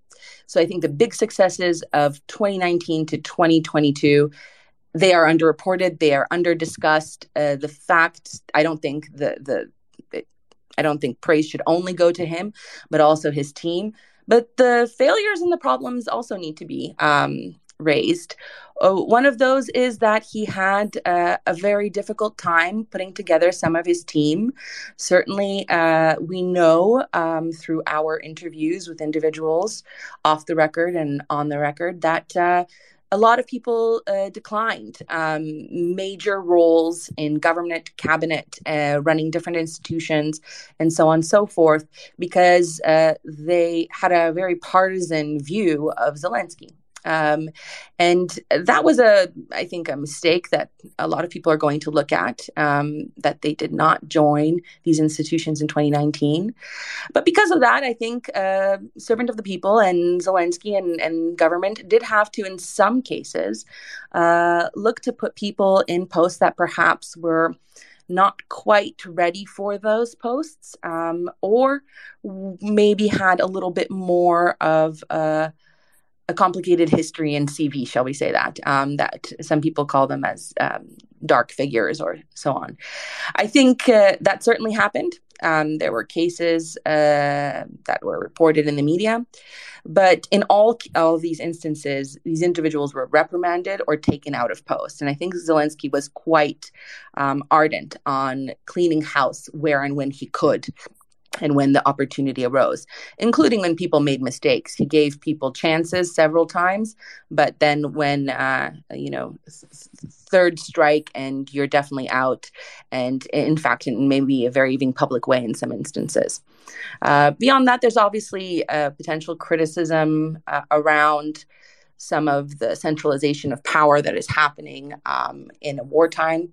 So I think the big successes of 2019 to 2022 they are underreported they are underdiscussed uh, the fact i don't think the the i don't think praise should only go to him but also his team but the failures and the problems also need to be um, raised uh, one of those is that he had uh, a very difficult time putting together some of his team. Certainly, uh, we know um, through our interviews with individuals off the record and on the record that uh, a lot of people uh, declined um, major roles in government, cabinet, uh, running different institutions, and so on and so forth, because uh, they had a very partisan view of Zelensky. Um, and that was a, I think, a mistake that a lot of people are going to look at um, that they did not join these institutions in 2019. But because of that, I think uh, servant of the people and Zelensky and, and government did have to, in some cases, uh, look to put people in posts that perhaps were not quite ready for those posts um, or maybe had a little bit more of a a complicated history and CV, shall we say that? Um, that some people call them as um, dark figures or so on. I think uh, that certainly happened. Um, there were cases uh, that were reported in the media, but in all all these instances, these individuals were reprimanded or taken out of post. And I think Zelensky was quite um, ardent on cleaning house where and when he could and when the opportunity arose, including when people made mistakes. He gave people chances several times, but then when, uh, you know, third strike and you're definitely out, and in fact, in maybe a very even public way in some instances. Uh, beyond that, there's obviously a potential criticism uh, around some of the centralization of power that is happening um, in a wartime.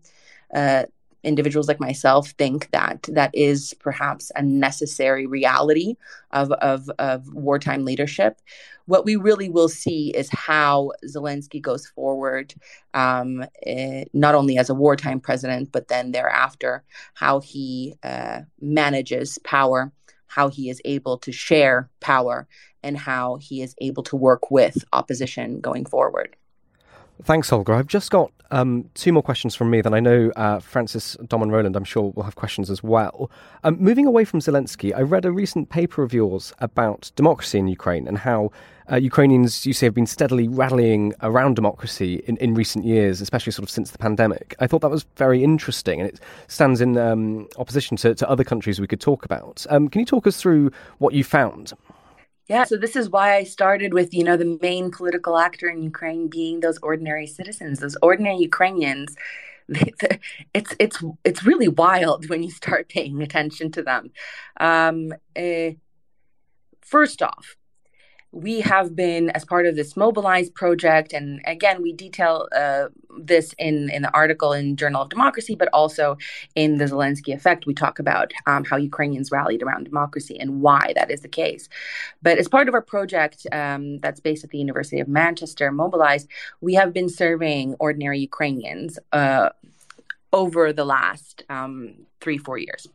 Uh, individuals like myself think that that is perhaps a necessary reality of, of, of wartime leadership. What we really will see is how Zelensky goes forward, um, eh, not only as a wartime president, but then thereafter, how he uh, manages power, how he is able to share power, and how he is able to work with opposition going forward. Thanks, Olga. I've just got um, two more questions from me. Then I know uh, Francis, Dom, and Roland, I'm sure, will have questions as well. Um, moving away from Zelensky, I read a recent paper of yours about democracy in Ukraine and how uh, Ukrainians, you say, have been steadily rallying around democracy in, in recent years, especially sort of since the pandemic. I thought that was very interesting and it stands in um, opposition to, to, other countries we could talk about. Um, can you talk us through what you found? Yeah, so this is why I started with, you know, the main political actor in Ukraine being those ordinary citizens, those ordinary Ukrainians. It's it's it's really wild when you start paying attention to them. Um, uh, first off, we have been as part of this mobilize project and again we detail uh, this in in the article in journal of democracy but also in the zelensky effect we talk about um, how ukrainians rallied around democracy and why that is the case. But as part of our project um, that's based at the university of manchester mobilize we have been surveying ordinary ukrainians uh, over the last um, three four years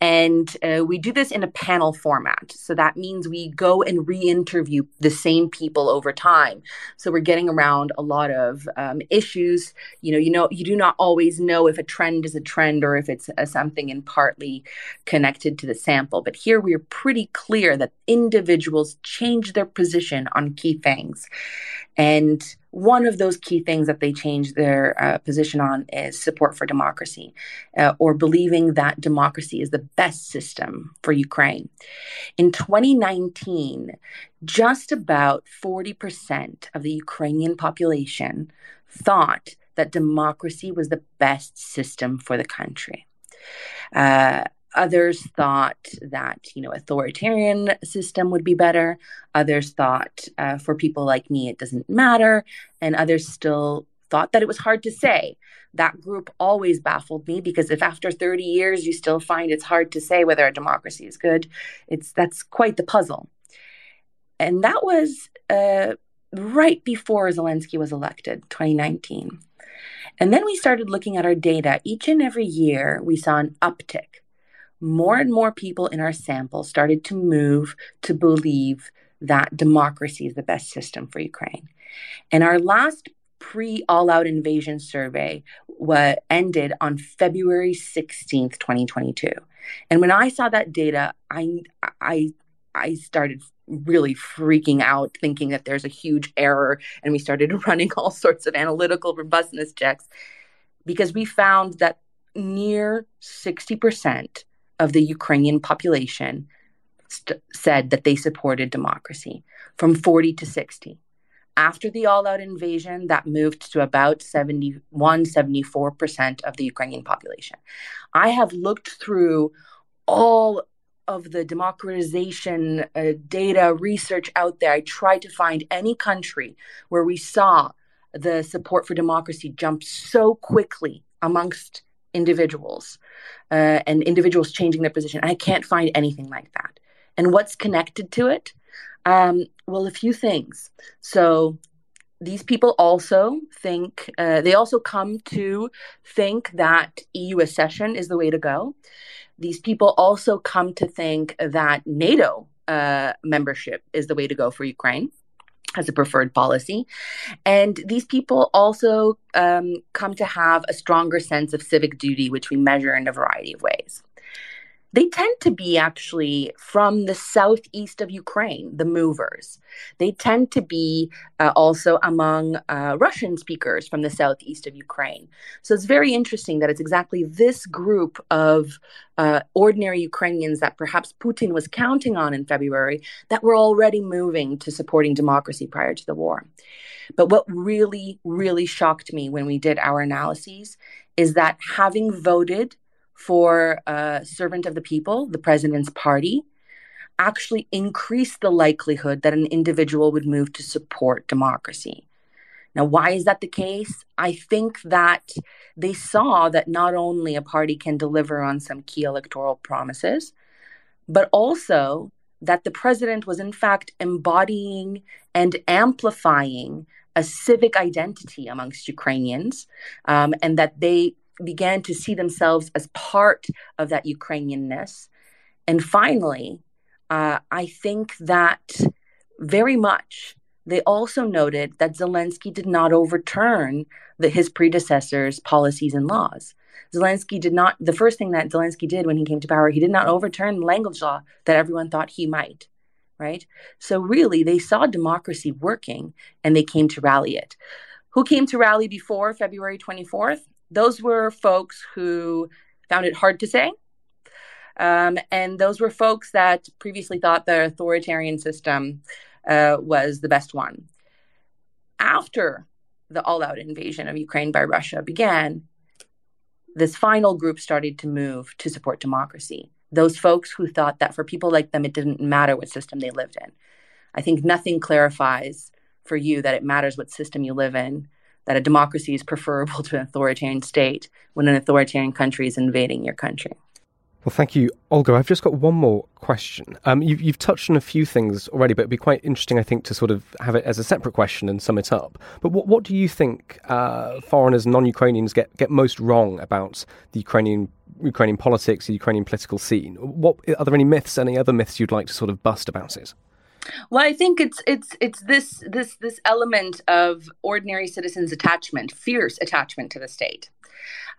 and uh, we do this in a panel format. So that means we go and re interview the same people over time. So we're getting around a lot of um, issues. You know, you know, you do not always know if a trend is a trend or if it's a, something in partly connected to the sample. But here we are pretty clear that individuals change their position on key things. And one of those key things that they changed their uh, position on is support for democracy uh, or believing that democracy is the best system for Ukraine. In 2019, just about 40% of the Ukrainian population thought that democracy was the best system for the country. Uh, others thought that you know authoritarian system would be better. Others thought uh, for people like me it doesn't matter. And others still thought that it was hard to say. That group always baffled me because if after 30 years you still find it's hard to say whether a democracy is good it's that's quite the puzzle. And that was uh, right before zelensky was elected 2019 and then we started looking at our data. Each and every year, we saw an uptick. More and more people in our sample started to move to believe that democracy is the best system for Ukraine. And our last pre all out invasion survey what ended on February 16th, 2022. And when I saw that data, I I I started really freaking out, thinking that there's a huge error. And we started running all sorts of analytical robustness checks because we found that near 60% of the Ukrainian population st- said that they supported democracy from 40 to 60. After the all out invasion, that moved to about 71, 74% of the Ukrainian population. I have looked through all of the democratization uh, data research out there, I tried to find any country where we saw the support for democracy jump so quickly amongst individuals uh, and individuals changing their position. I can't find anything like that. And what's connected to it? Um, well, a few things. So these people also think, uh, they also come to think that EU accession is the way to go these people also come to think that NATO uh, membership is the way to go for Ukraine as a preferred policy. And these people also um, come to have a stronger sense of civic duty, which we measure in a variety of ways they tend to be actually from the southeast of Ukraine, the movers. They tend to be uh, also among uh, Russian speakers from the southeast of Ukraine. So it's very interesting that it's exactly this group of uh, ordinary Ukrainians that perhaps Putin was counting on in February that were already moving to supporting democracy prior to the war. But what really, really shocked me when we did our analyses is that having voted for a servant of the people, the president's party, actually increase the likelihood that an individual would move to support democracy. Now, why is that the case? I think that they saw that not only a party can deliver on some key electoral promises, but also that the president was in fact embodying and amplifying a civic identity amongst Ukrainians, um, and that they began to see themselves as part of that Ukrainianness. And finally, uh, I think that very much they also noted that Zelensky did not overturn the, his predecessors' policies and laws. Zelensky did not, the first thing that Zelensky did when he came to power, he did not overturn language law that everyone thought he might, right? So really, they saw democracy working and they came to rally it. Who came to rally before February 24th? Those were folks who found it hard to say. Um, and those were folks that previously thought the authoritarian system uh, was the best one. After the all out invasion of Ukraine by Russia began, this final group started to move to support democracy. Those folks who thought that for people like them, it didn't matter what system they lived in. I think nothing clarifies for you that it matters what system you live in that a democracy is preferable to an authoritarian state when an authoritarian country is invading your country. Well, thank you, Olga. I've just got one more question. Um, you've, you've, touched on a few things already, but it'd be quite interesting, I think, to sort of have it as a separate question and sum it up. But what, what do you think uh, foreigners, non-Ukrainians, get get most wrong about the Ukrainian Ukrainian politics, the Ukrainian political scene? What are there any myths, any other myths you'd like to sort of bust about it? Well, I think it's it's it's this this this element of ordinary citizens' attachment, fierce attachment to the state.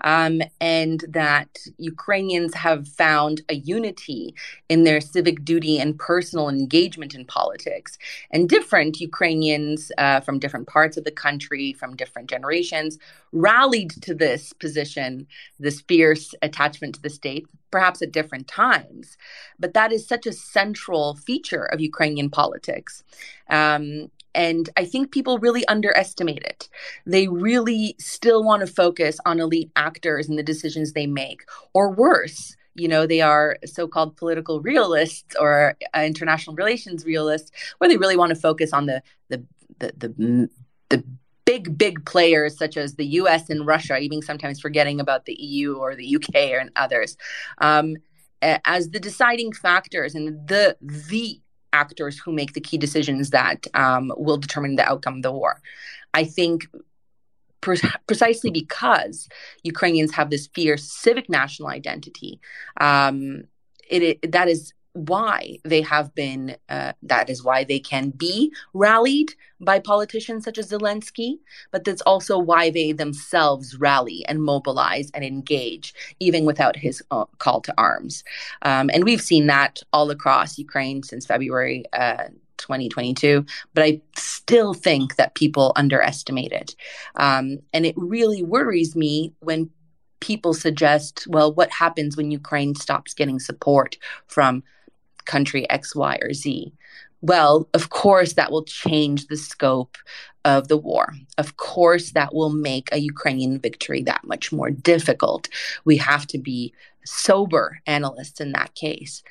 Um, and that Ukrainians have found a unity in their civic duty and personal engagement in politics. And different Ukrainians uh, from different parts of the country, from different generations, rallied to this position, this fierce attachment to the state, perhaps at different times. But that is such a central feature of Ukrainian politics. Um, and I think people really underestimate it. They really still want to focus on elite actors and the decisions they make, or worse, you know they are so-called political realists or uh, international relations realists where they really want to focus on the the the the, the big big players such as the US and Russia even sometimes forgetting about the EU or the UK and others um, as the deciding factors and the the actors who make the key decisions that um, will determine the outcome of the war. I think pre- precisely because Ukrainians have this fierce civic national identity, um, it, it, that is why they have been, uh, that is why they can be rallied by politicians such as Zelensky, but that's also why they themselves rally and mobilize and engage, even without his uh, call to arms. Um, and we've seen that all across Ukraine since February. Uh, 2022, but I still think that people underestimate it. Um, and it really worries me when people suggest, well, what happens when Ukraine stops getting support from country X, Y, or Z. Well, of course, that will change the scope of the war. Of course, that will make a Ukrainian victory that much more difficult. We have to be sober analysts in that case.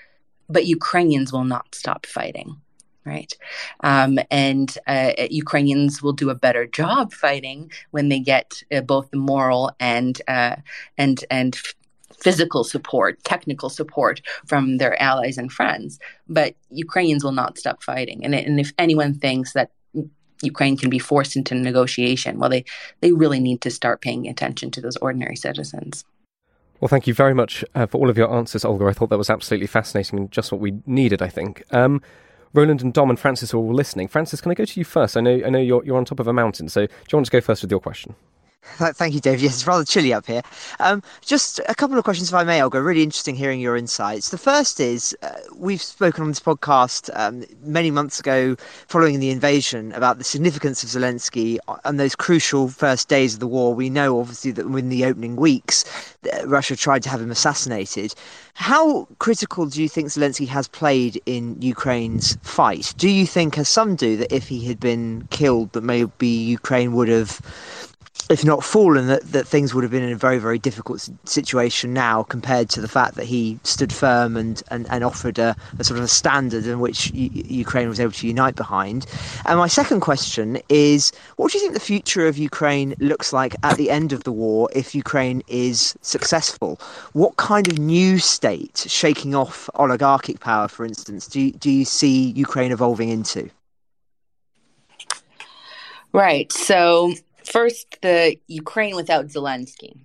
But Ukrainians will not stop fighting, right? Um, and uh, Ukrainians will do a better job fighting when they get uh, both the moral and uh, and and physical support, technical support from their allies and friends. But Ukrainians will not stop fighting. And, and if anyone thinks that Ukraine can be forced into negotiation, well, they, they really need to start paying attention to those ordinary citizens. Well, thank you very much uh, for all of your answers, Olga. I thought that was absolutely fascinating and just what we needed, I think. Um, Roland and Dom and Francis are all listening. Francis, can I go to you first? I know, I know you're, you're on top of a mountain, so do you want to go first with your question? Thank you, Dave. Yes, it's rather chilly up here. Um, just a couple of questions, if I may, Olga. Really interesting hearing your insights. The first is uh, we've spoken on this podcast um, many months ago, following the invasion, about the significance of Zelensky and those crucial first days of the war. We know, obviously, that in the opening weeks, Russia tried to have him assassinated. How critical do you think Zelensky has played in Ukraine's fight? Do you think, as some do, that if he had been killed, that maybe Ukraine would have if not fallen, that, that things would have been in a very, very difficult situation now compared to the fact that he stood firm and, and, and offered a, a sort of a standard in which U- Ukraine was able to unite behind. And my second question is what do you think the future of Ukraine looks like at the end of the war if Ukraine is successful? What kind of new state, shaking off oligarchic power, for instance, do do you see Ukraine evolving into? Right. So First, the Ukraine without Zelensky.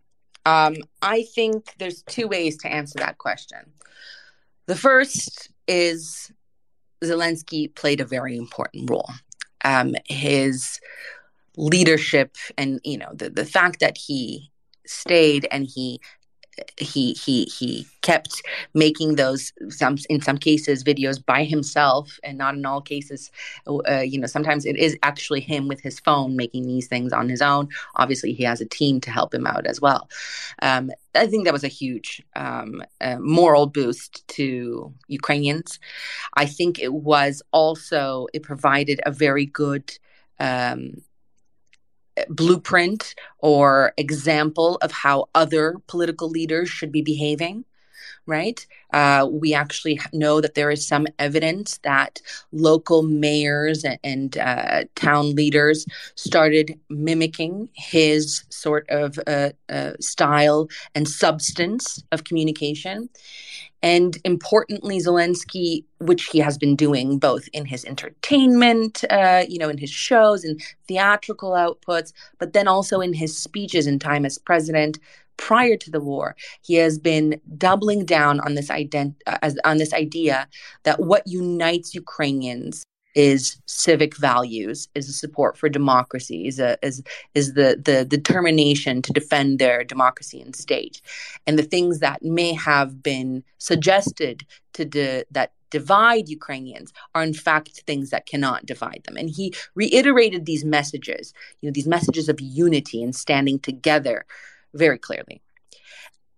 Um, I think there's two ways to answer that question. The first is Zelensky played a very important role. Um, his leadership and you know the, the fact that he stayed and he he he he kept making those some in some cases videos by himself and not in all cases uh, you know sometimes it is actually him with his phone making these things on his own. Obviously he has a team to help him out as well. Um, i think that was a huge um, uh, moral boost to ukrainians. I think it was also it provided a very good um, blueprint or example of how other political leaders should be behaving right? Uh, we actually know that there is some evidence that local mayors and, and uh, town leaders started mimicking his sort of uh, uh style and substance of communication. And importantly, Zelensky, which he has been doing both in his entertainment, uh, you know, in his shows and theatrical outputs, but then also in his speeches in time as president prior to the war, he has been doubling down on this ident- uh, as, on this idea that what unites Ukrainians is civic values, is a support for democracy, is a is is the the determination to defend their democracy and state, and the things that may have been suggested to de, that divide Ukrainians are in fact things that cannot divide them. And he reiterated these messages, you know, these messages of unity and standing together very clearly.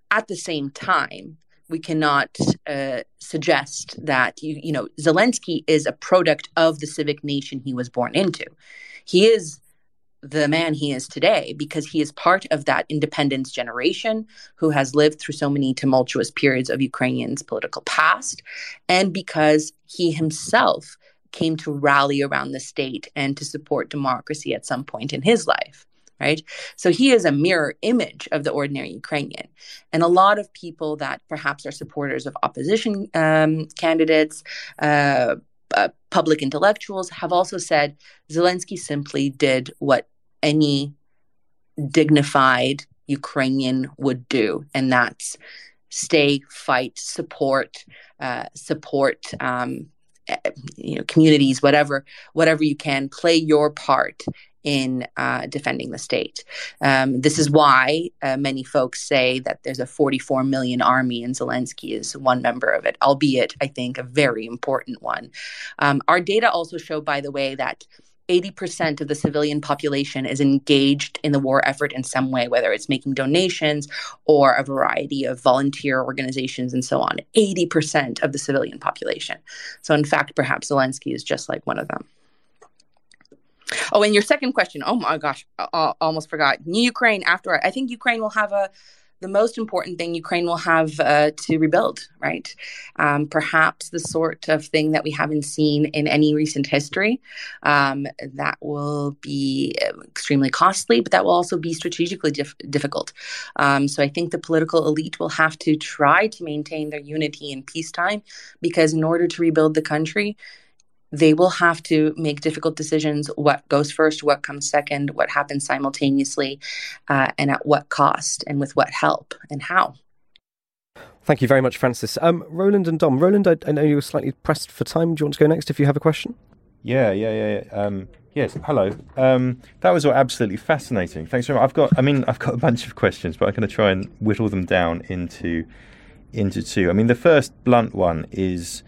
At the same time, we cannot uh, suggest that you, you know Zelensky is a product of the civic nation he was born into. He is the man he is today because he is part of that independence generation who has lived through so many tumultuous periods of Ukrainians' political past, and because he himself came to rally around the state and to support democracy at some point in his life right? So he is a mirror image of the ordinary Ukrainian. And a lot of people that perhaps are supporters of opposition um, candidates, uh, uh, public intellectuals have also said Zelensky simply did what any dignified Ukrainian would do, and that's stay, fight, support, uh, support. Um, eh, you know communities whatever whatever you can play your part in uh, defending the state. Um, this is why uh, many folks say that there's a 44 million army, and Zelensky is one member of it, albeit, I think, a very important one. Um, our data also show, by the way, that 80% of the civilian population is engaged in the war effort in some way, whether it's making donations or a variety of volunteer organizations and so on. 80% of the civilian population. So, in fact, perhaps Zelensky is just like one of them. Oh, and your second question. Oh my gosh, I, almost forgot. New Ukraine after I think Ukraine will have a the most important thing Ukraine will have uh, to rebuild, right? Um, perhaps the sort of thing that we haven't seen in any recent history. Um, that will be extremely costly, but that will also be strategically dif- difficult. Um, so I think the political elite will have to try to maintain their unity in peacetime because in order to rebuild the country, they will have to make difficult decisions what goes first, what comes second, what happens simultaneously, uh, and at what cost, and with what help, and how. Thank you very much, Francis. Um, Roland and Dom. Roland, I, I, know you were slightly pressed for time. Do you want to go next if you have a question? Yeah, yeah, yeah. yeah. Um, yes, hello. Um, that was all absolutely fascinating. Thanks very much. I've got, I mean, I've got a bunch of questions, but I'm going to try and whittle them down into into two. I mean, the first blunt one is: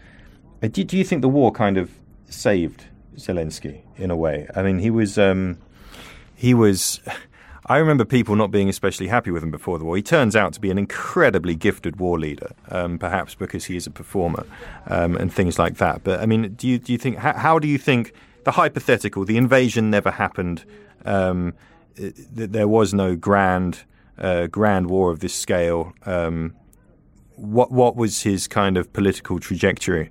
uh, do, do you think the war kind of saved Zelensky in a way. I mean, he was um, he was. I remember people not being especially happy with him before the war. He turns out to be an incredibly gifted war leader, um, perhaps because he is a performer um, and things like that. But I mean, do you do you think how, how do you think the hypothetical, the invasion never happened? Um, there was no grand uh, grand war of this scale. Um, what what was his kind of political trajectory?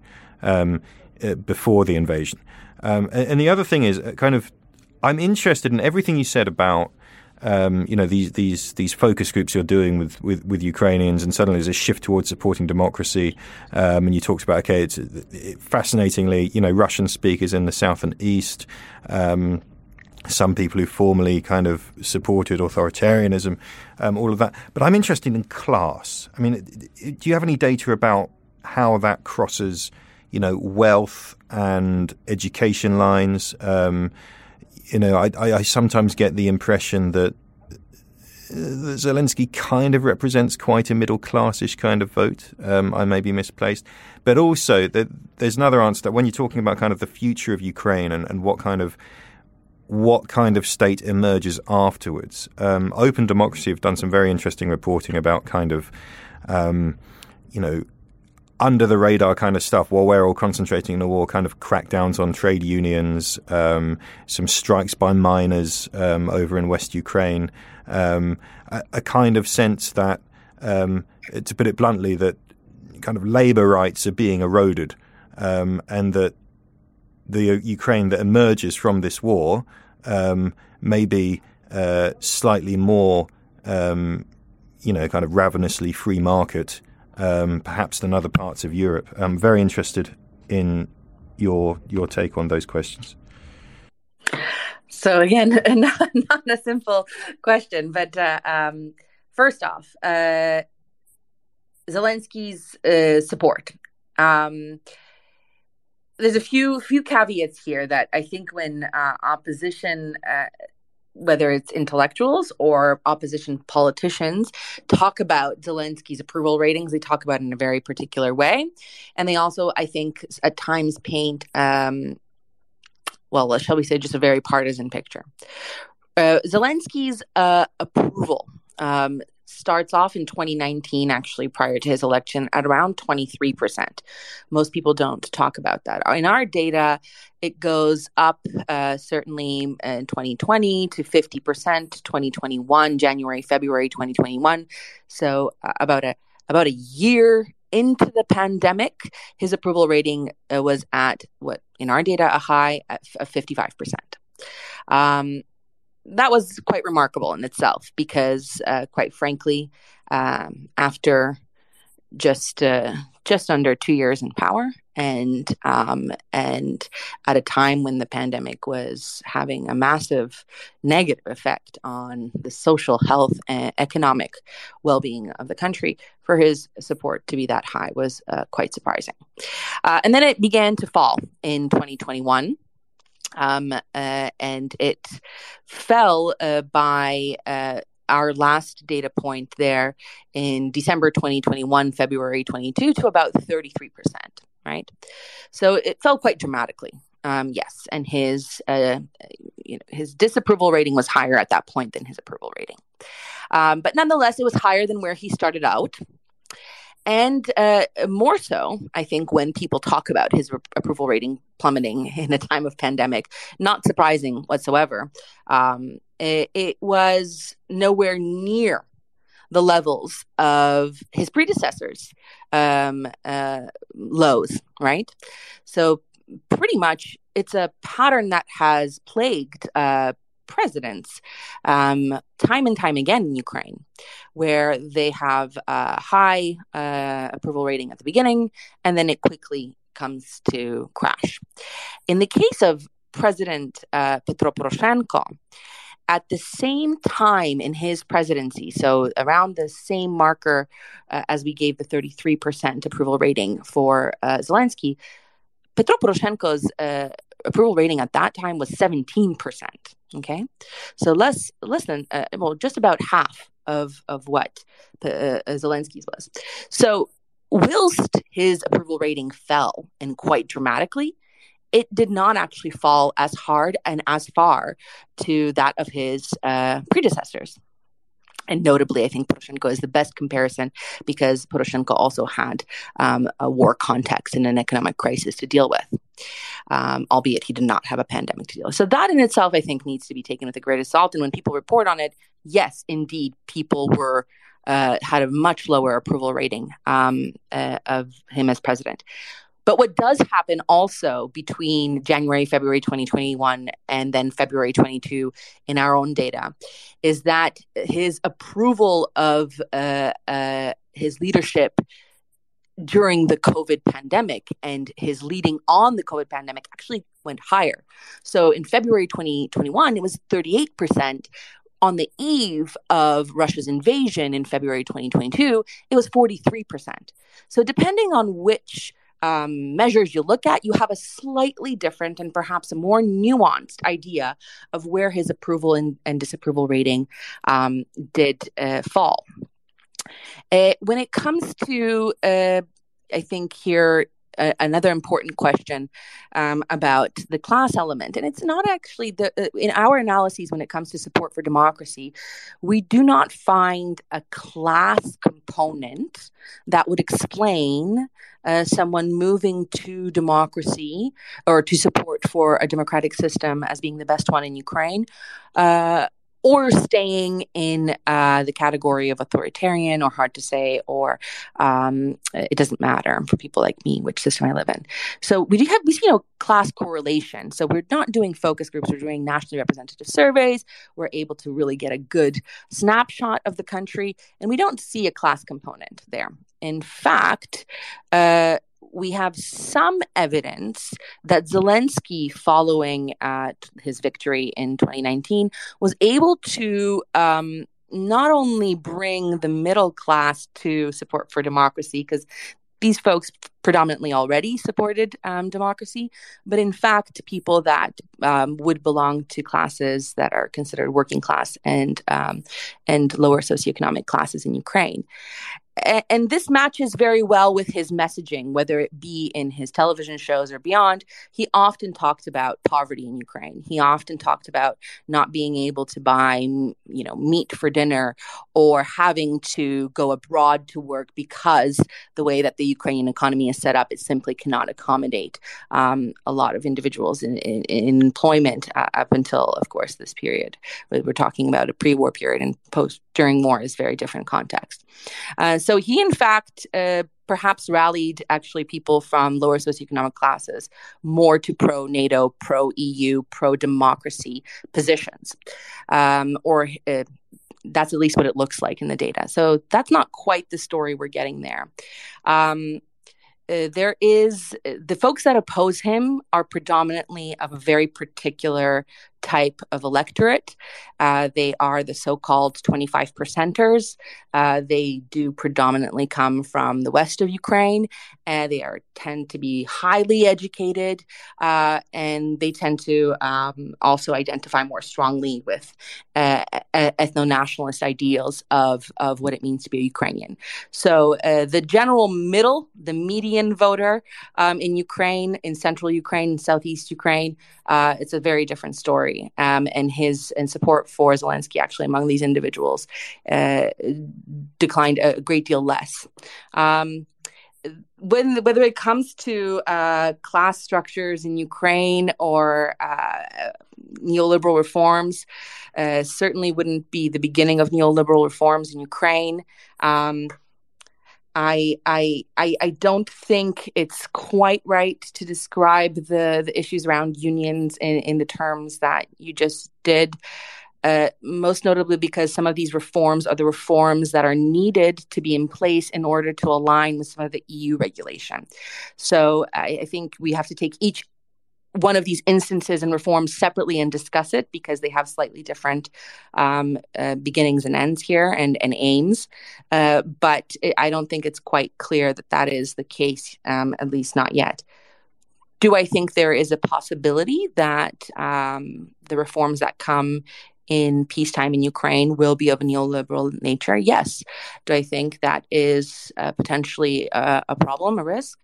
Uh, before the invasion. Um, and, and, the other thing is uh, kind of, I'm interested in everything you said about. Um, you know these these these focus groups you're doing with, with, with Ukrainians, and suddenly there's a shift towards supporting democracy. Um, and you talked about okay, it's it, fascinatingly, you know, Russian speakers in the south and east. Um, some people who formerly kind of supported authoritarianism, um, all of that. But I'm interested in class. I mean, do you have any data about how that crosses you know, wealth and education lines. Um, you know, I, I, sometimes get the impression that Zelensky kind of represents quite a middle classish kind of vote. Um, I may be misplaced, but also that there's another answer that when you're talking about kind of the future of Ukraine and, and what kind of what kind of state emerges afterwards. Um, Open Democracy have done some very interesting reporting about kind of, um, you know, under the radar kind of stuff while we're all concentrating in the war, kind of crackdowns on trade unions, um, some strikes by miners um, over in West Ukraine, um, a, a, kind of sense that, um, to put it bluntly, that kind of labor rights are being eroded um, and that the Ukraine that emerges from this war um, may be uh, slightly more, you know, kind of ravenously free market um, perhaps than other parts of Europe. I'm very interested in your your take on those questions. So again, not, not a simple question, but uh, um, first off, uh, Zelensky's uh, support. Um, there's a few few caveats here that I think when uh, opposition uh, whether it's intellectuals or opposition politicians, talk about Zelensky's approval ratings. They talk about it in a very particular way. And they also, I think, at times paint, um, well, shall we say, just a very partisan picture. Uh, Zelensky's uh, approval um, starts off in 2019, actually, prior to his election, at around 23%. Most people don't talk about that. In our data, it goes up uh, certainly in 2020 to 50%, 2021, January, February 2021. So uh, about a about a year into the pandemic, his approval rating uh, was at what in our data a high of 55%. Um, that was quite remarkable in itself because, uh, quite frankly, um, after just uh, just under two years in power, and um, and at a time when the pandemic was having a massive negative effect on the social health and economic well-being of the country, for his support to be that high was uh, quite surprising. Uh, and then it began to fall in 2021 um, uh, and it fell uh, by uh, our last data point there in December 2021, February 22 to about 33%, right? So it fell quite dramatically. Um, yes, and his uh, you know, his disapproval rating was higher at that point than his approval rating, um, but nonetheless, it was higher than where he started out and uh, more so, I think, when people talk about his re- approval rating plummeting in a time of pandemic, not surprising whatsoever. Um, it, it, was nowhere near the levels of his predecessors' um, uh, lows, right? So, pretty much, it's a pattern that has plagued uh, presidents um, time and time again in Ukraine, where they have a high uh, approval rating at the beginning and then it quickly comes to crash. In the case of President uh, Petro Poroshenko, at the same time in his presidency, so around the same marker uh, as we gave the 33% approval rating for uh, Zelensky, Petro Poroshenko's uh, approval rating at that time was 17%. Okay. So less, less than, uh, well, just about half of, of what uh, Zelensky's was. So whilst his approval rating fell and quite dramatically, it did not actually fall as hard and as far to that of his uh, predecessors. And notably, I think Poroshenko is the best comparison because Poroshenko also had um, a war context and an economic crisis to deal with, um, albeit he did not have a pandemic to deal with. So, that in itself, I think, needs to be taken with a great salt. And when people report on it, yes, indeed, people were. Uh, had a much lower approval rating um, uh, of him as president. But what does happen also between January, February 2021, and then February 22 in our own data is that his approval of uh, uh, his leadership during the COVID pandemic and his leading on the COVID pandemic actually went higher. So in February 2021, it was 38%. On the eve of Russia's invasion in February 2022, it was 43%. So depending on which um, measures you look at, you have a slightly different and perhaps a more nuanced idea of where his approval and, and disapproval rating um, did uh, fall. Uh, when it comes to, uh, I think here another important question um, about the class element. And it's not actually the uh, in our analyses when it comes to support for democracy, we do not find a class component that would explain uh, someone moving to democracy or to support for a democratic system as being the best one in Ukraine. Uh, or staying in uh, the category of authoritarian or hard to say, or um, it doesn't matter for people like me which system I live in. So we do have we see you know class correlation. So we're not doing focus groups; we're doing nationally representative surveys. We're able to really get a good snapshot of the country, and we don't see a class component there. In fact, uh, we have some evidence that Zelensky, following uh, his victory in 2019, was able to um, not only bring the middle class to support for democracy, because these folks predominantly already supported um, democracy, but in fact, people that um, would belong to classes that are considered working class and um, and lower socioeconomic classes in Ukraine and this matches very well with his messaging, whether it be in his television shows or beyond. He often talked about poverty in Ukraine. He often talked about not being able to buy, you know, meat for dinner or having to go abroad to work because the way that the Ukrainian economy is set up, it simply cannot accommodate um, a lot of individuals in, in, in employment uh, up until, of course, this period. We're talking about a pre-war period and post during war is very different context. Uh, so he, in fact, uh, perhaps rallied actually people from lower socioeconomic classes more to pro NATO, pro EU, pro democracy positions, um, or uh, that's at least what it looks like in the data. So that's not quite the story we're getting there. Um, uh, there is the folks that oppose him are predominantly of a very particular type of electorate. Uh, they are the so called 25 percenters. Uh, they do predominantly come from the west of Ukraine, and they are tend to be highly educated, uh, and they tend to um, also identify more strongly with uh, ethno nationalist ideals of, of what it means to be a Ukrainian. So uh, the general middle, the median voter um, in Ukraine, in central Ukraine, southeast Ukraine, uh, it's a very different story. Um, and his and support for Zelensky actually among these individuals uh, declined a great deal less. Um, when whether it comes to uh, class structures in Ukraine or uh, neoliberal reforms, uh, certainly wouldn't be the beginning of neoliberal reforms in Ukraine. Um, I, I, I, I don't think it's quite right to describe the, the issues around unions in, in the terms that you just did. Uh, most notably because some of these reforms are the reforms that are needed to be in place in order to align with some of the EU regulation. So I, I think we have to take each one of these instances and reforms separately and discuss it because they have slightly different um, uh, beginnings and ends here and, and aims. Uh, but it, I don't think it's quite clear that that is the case, um, at least not yet. Do I think there is a possibility that um, the reforms that come in peacetime in Ukraine will be of a neoliberal nature? Yes. Do I think that is uh, potentially a, a problem, a risk?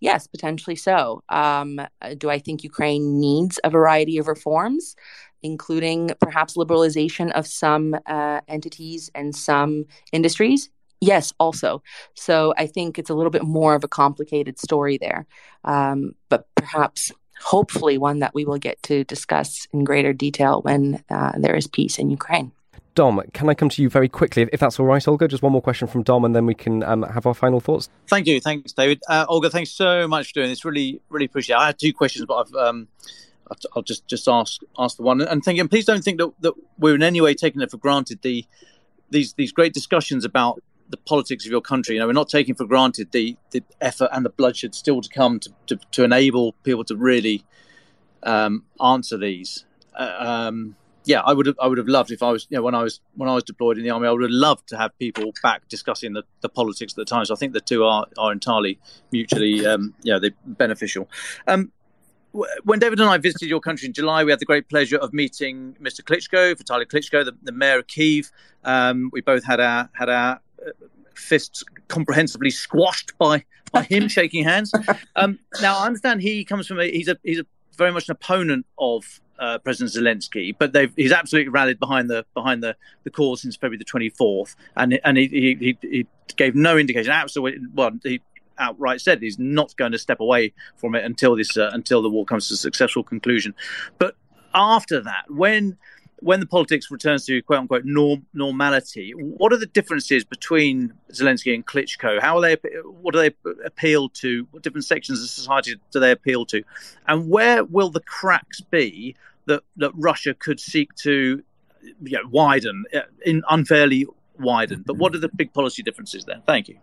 Yes, potentially so. Um, uh, do I think Ukraine needs a variety of reforms, including perhaps liberalization of some uh, entities and some industries? Yes, also. So I think it's a little bit more of a complicated story there, um, but perhaps, hopefully, one that we will get to discuss in greater detail when uh, there is peace in Ukraine. Dom, can I come to you very quickly, if that's all right, Olga? Just one more question from Dom, and then we can um, have our final thoughts. Thank you, thanks, David. Uh, Olga, thanks so much for doing this. Really, really appreciate. it. I had two questions, but I've um, I'll just just ask ask the one and thinking. Please don't think that, that we're in any way taking it for granted. The these these great discussions about the politics of your country. You know, we're not taking for granted the the effort and the bloodshed still to come to to, to enable people to really um, answer these. Uh, um, yeah, I would have I would have loved if I was you know when I was when I was deployed in the army, I would have loved to have people back discussing the, the politics at the time. So I think the two are are entirely mutually um, yeah they beneficial. Um, when David and I visited your country in July, we had the great pleasure of meeting Mr. Klitschko, Vitaly Klitschko, the, the mayor of Kiev. Um, we both had our had our uh, fists comprehensively squashed by by him shaking hands. Um, now I understand he comes from a he's a he's a very much an opponent of uh, President Zelensky, but he's absolutely rallied behind the behind the, the cause since February the 24th, and and he, he, he gave no indication. Absolutely, well, he outright said he's not going to step away from it until this uh, until the war comes to a successful conclusion. But after that, when when the politics returns to quote unquote norm, normality, what are the differences between Zelensky and Klitschko? How are they? What do they appeal to? What different sections of society do they appeal to? And where will the cracks be that that Russia could seek to you know, widen, uh, in unfairly widen? But what are the big policy differences there? Thank you.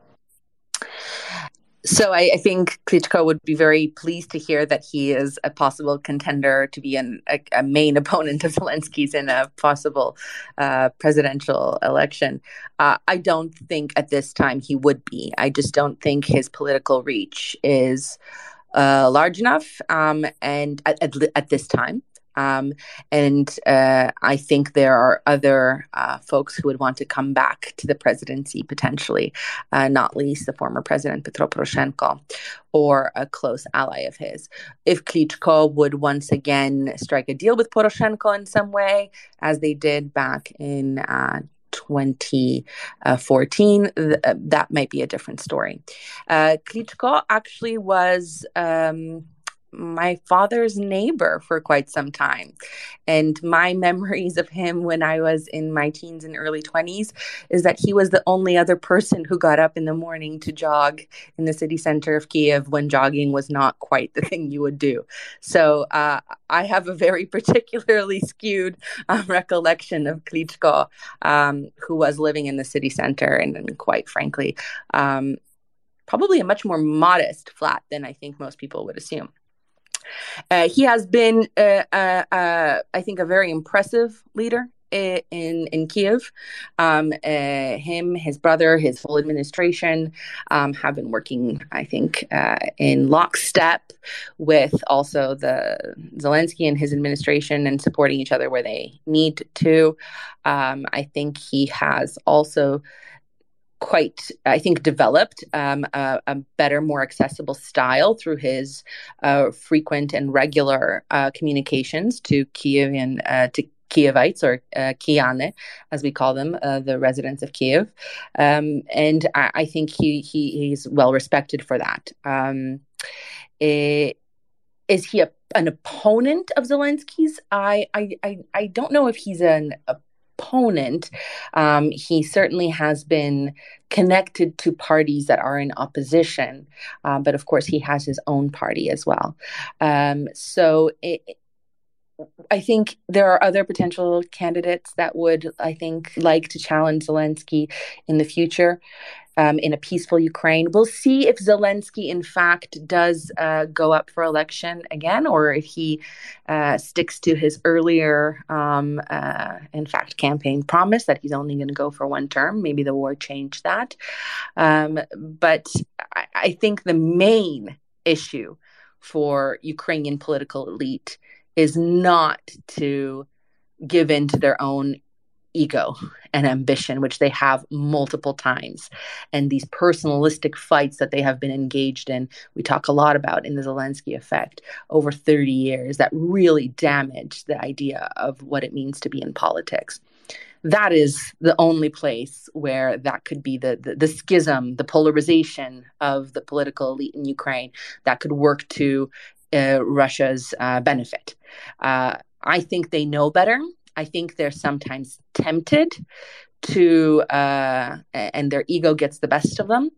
So I, I, think Klitschko would be very pleased to hear that he is a possible contender to be an, a, a, main opponent of Zelensky's in a possible uh, presidential election. Uh, I don't think at this time he would be. I just don't think his political reach is uh, large enough, um, and at, at, at this time. Um, and uh, I think there are other uh, folks who would want to come back to the presidency potentially, uh, not least the former president Petro Poroshenko or a close ally of his. If Klitschko would once again strike a deal with Poroshenko in some way, as they did back in uh, 2014, th- that might be a different story. Uh, Klitschko actually was. Um, my father's neighbor for quite some time. And my memories of him when I was in my teens and early 20s is that he was the only other person who got up in the morning to jog in the city center of Kiev when jogging was not quite the thing you would do. So uh, I have a very particularly skewed um, recollection of Klitschko, um, who was living in the city center and, and quite frankly, um, probably a much more modest flat than I think most people would assume. Uh, he has been, uh, uh, uh, I think, a very impressive leader in in Kiev. Um, uh, him, his brother, his whole administration um, have been working, I think, uh, in lockstep with also the Zelensky and his administration and supporting each other where they need to. Um, I think he has also quite, I think, developed um, a, a, better, more accessible style through his uh, frequent and regular uh, communications to Kievan, uh, to Kievites or uh, Kiane, as we call them, uh, the residents of Kiev, um, and I, I, think he, he he's well respected for that. Um, it, is he a, an opponent of Zelensky's? I, I I I don't know if he's an a opponent, um, he certainly has been connected to parties that are in opposition. Uh, but of course, he has his own party as well. Um, so it, I think there are other potential candidates that would, I think, like to challenge Zelensky in the future um, in a peaceful Ukraine. We'll see if Zelensky, in fact, does uh, go up for election again, or if he uh, sticks to his earlier, um, uh, in fact, campaign promise that he's only going to go for one term. Maybe the war changed that. Um, but I, I think the main issue for Ukrainian political elite is not to give in to their own ego and ambition, which they have multiple times. And these personalistic fights that they have been engaged in, we talk a lot about in the Zelensky effect over 30 years that really damage the idea of what it means to be in politics. That is the only place where that could be the, the, the schism, the polarization of the political elite in Ukraine that could work to uh, Russia's uh, benefit. Uh, I think they know better. I think they're sometimes tempted to uh, and their ego gets the best of them.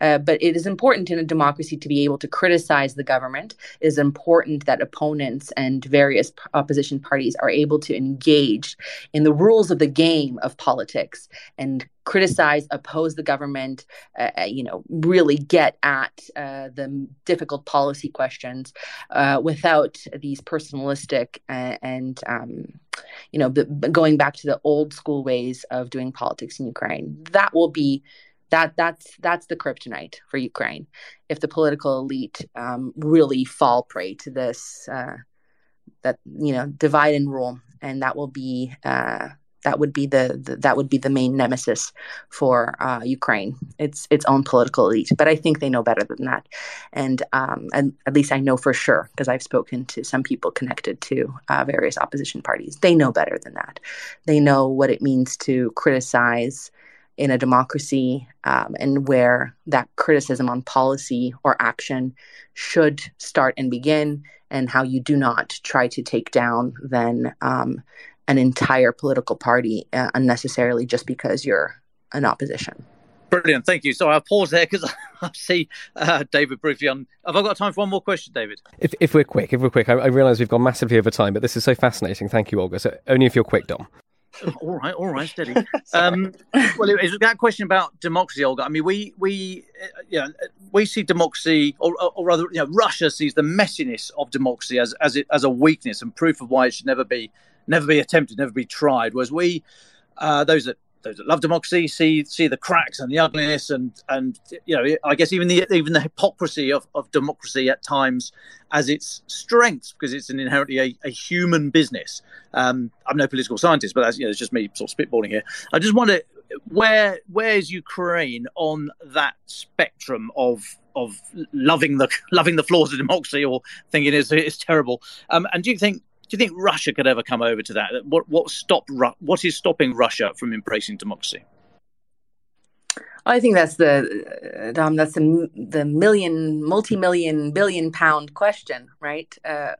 Uh, but it is important in a democracy to be able to criticize the government. It is important that opponents and various opposition parties are able to engage in the rules of the game of politics and criticize, oppose the government, uh, uh, you know, really get at uh, the difficult policy questions uh, without these personalistic and, and um, you know, going back to the old school ways of doing politics in Ukraine. That will be that that's that's the kryptonite for Ukraine if the political elite um, really fall prey to this uh, that you know divide and rule, and that will be uh, that would be the, the, that would be the main nemesis for uh, Ukraine. It's its own political elite, but I think they know better than that, and um, and at least I know for sure because I've spoken to some people connected to uh, various opposition parties. They know better than that. They know what it means to criticize in a democracy um, and where that criticism on policy or action should start and begin and how you do not try to take down then um, an entire political party uh, unnecessarily just because you're an opposition. Brilliant, thank you. So I'll pause there because I see uh, David briefly on. Have I got time for one more question, David? If, if we're quick, if we're quick, I, I realise we've gone massively over time, but this is so fascinating. Thank you, Olga. So only if you're quick, Dom. all right, all right, steady. Um, well, it was that question about democracy, Olga. I mean, we we uh, you know, we see democracy, or, or rather, you know, Russia sees the messiness of democracy as as it, as a weakness and proof of why it should never be never be attempted, never be tried. Whereas we, uh, those that those that love democracy see see the cracks and the ugliness and and you know I guess even the even the hypocrisy of, of democracy at times as its strengths because it's an inherently a, a human business. Um, I'm no political scientist, but that's you know it's just me sort of spitballing here. I just wonder where where is Ukraine on that spectrum of of loving the loving the flaws of democracy or thinking it's, it's terrible? Um, and do you think do you think Russia could ever come over to that? What what stopped what is stopping Russia from embracing democracy? I think that's the um, that's the the million, multi-million, billion pound question, right? Uh,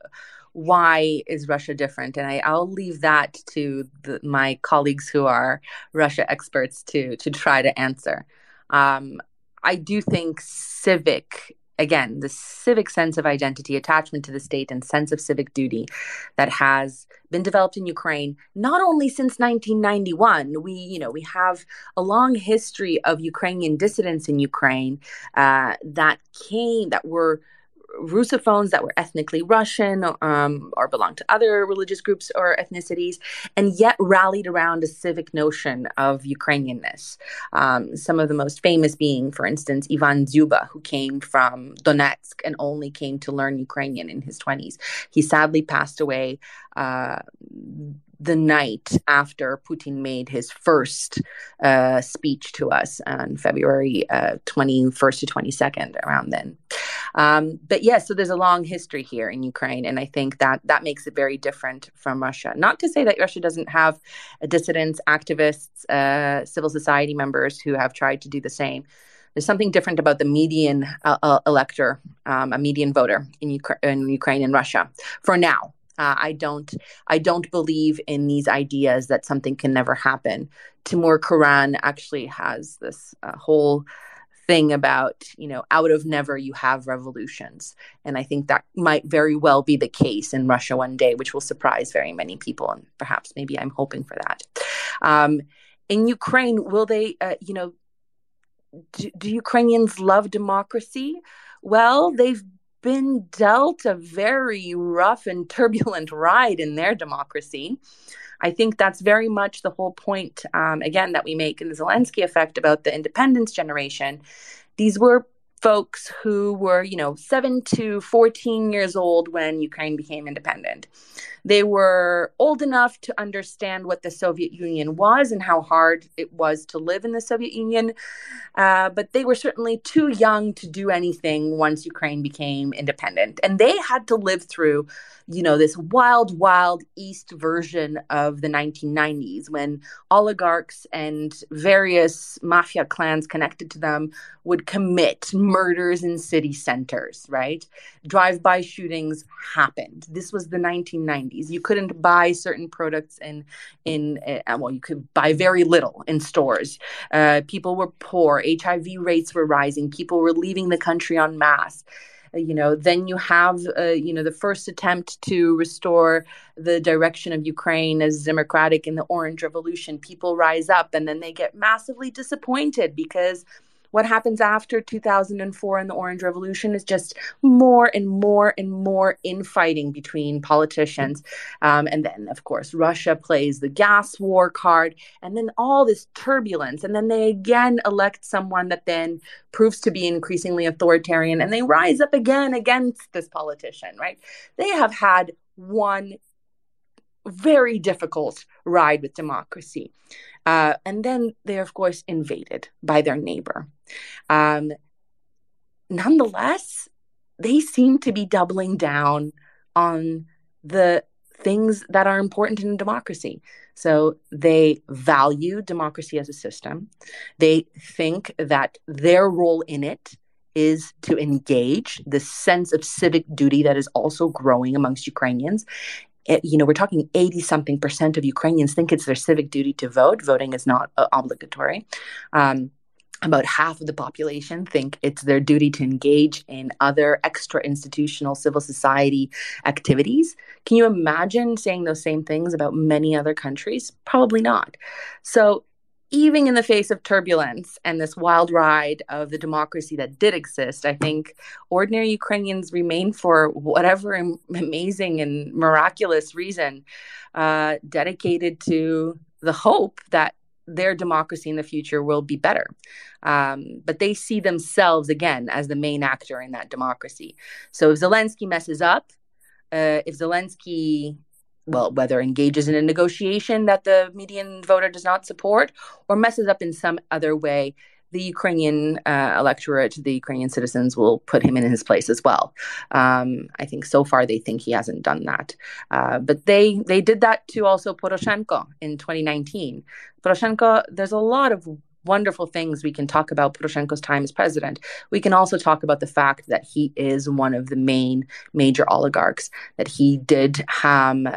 why is Russia different? And I, I'll leave that to the, my colleagues who are Russia experts to to try to answer. Um, I do think civic again, the civic sense of identity, attachment to the state, and sense of civic duty that has been developed in Ukraine not only since 1991. We, you know, we have a long history of Ukrainian dissidents in Ukraine uh, that came that were Russophones that were ethnically Russian um, or belonged to other religious groups or ethnicities, and yet rallied around a civic notion of Ukrainianness. Um, some of the most famous being, for instance, Ivan Dzyuba, who came from Donetsk and only came to learn Ukrainian in his 20s. He sadly passed away. Uh, the night after Putin made his first uh, speech to us on February uh, 21st to 22nd, around then. Um, but yes, yeah, so there's a long history here in Ukraine, and I think that that makes it very different from Russia. Not to say that Russia doesn't have dissidents, activists, uh, civil society members who have tried to do the same. There's something different about the median uh, uh, elector, um, a median voter in, Ukra- in Ukraine and Russia for now. Uh, I don't I don't believe in these ideas that something can never happen. Timur Kuran actually has this uh, whole thing about you know out of never you have revolutions. And i think that might very well be the case in russia one day which will surprise very many people. And perhaps maybe i'm hoping for that. Um, in ukraine will they uh, you know do, do ukrainians love democracy? Well they've been dealt a very rough and turbulent ride in their democracy. I think that's very much the whole point, um, again, that we make in the Zelensky effect about the independence generation. These were folks who were, you know, 7 to 14 years old when Ukraine became independent. They were old enough to understand what the Soviet Union was and how hard it was to live in the Soviet Union, uh, but they were certainly too young to do anything once Ukraine became independent. And they had to live through, you know, this wild, wild East version of the 1990s when oligarchs and various mafia clans connected to them would commit murders in city centers, right? Drive by shootings happened. This was the 1990s. You couldn't buy certain products in, in uh, well, you could buy very little in stores. Uh, people were poor. HIV rates were rising. People were leaving the country en masse uh, you know then you have uh, you know the first attempt to restore the direction of ukraine as democratic in the orange revolution people rise up and then they get massively disappointed because what happens after 2004 and the Orange Revolution is just more and more and more infighting between politicians. Um, and then, of course, Russia plays the gas war card, and then all this turbulence. And then they again elect someone that then proves to be increasingly authoritarian, and they rise up again against this politician, right? They have had one very difficult ride with democracy. Uh, and then they're, of course, invaded by their neighbor. Um, nonetheless, they seem to be doubling down on the things that are important in democracy. So they value democracy as a system. They think that their role in it is to engage the sense of civic duty that is also growing amongst Ukrainians it, you know, we're talking 80 something percent of Ukrainians think it's their civic duty to vote. Voting is not uh, obligatory. Um, about half of the population think it's their duty to engage in other extra institutional civil society activities. Can you imagine saying those same things about many other countries? Probably not. So, even in the face of turbulence and this wild ride of the democracy that did exist, I think ordinary Ukrainians remain, for whatever amazing and miraculous reason, uh, dedicated to the hope that their democracy in the future will be better. Um, but they see themselves again as the main actor in that democracy. So if Zelensky messes up, uh, if Zelensky, well, whether engages in a negotiation that the median voter does not support or messes up in some other way, the Ukrainian uh, electorate, the Ukrainian citizens will put him in his place as well. Um, I think so far they think he hasn't done that, uh, but they they did that to also Poroshenko in 2019. Poroshenko, there's a lot of wonderful things we can talk about Poroshenko's time as president. We can also talk about the fact that he is one of the main major oligarchs, that he did um,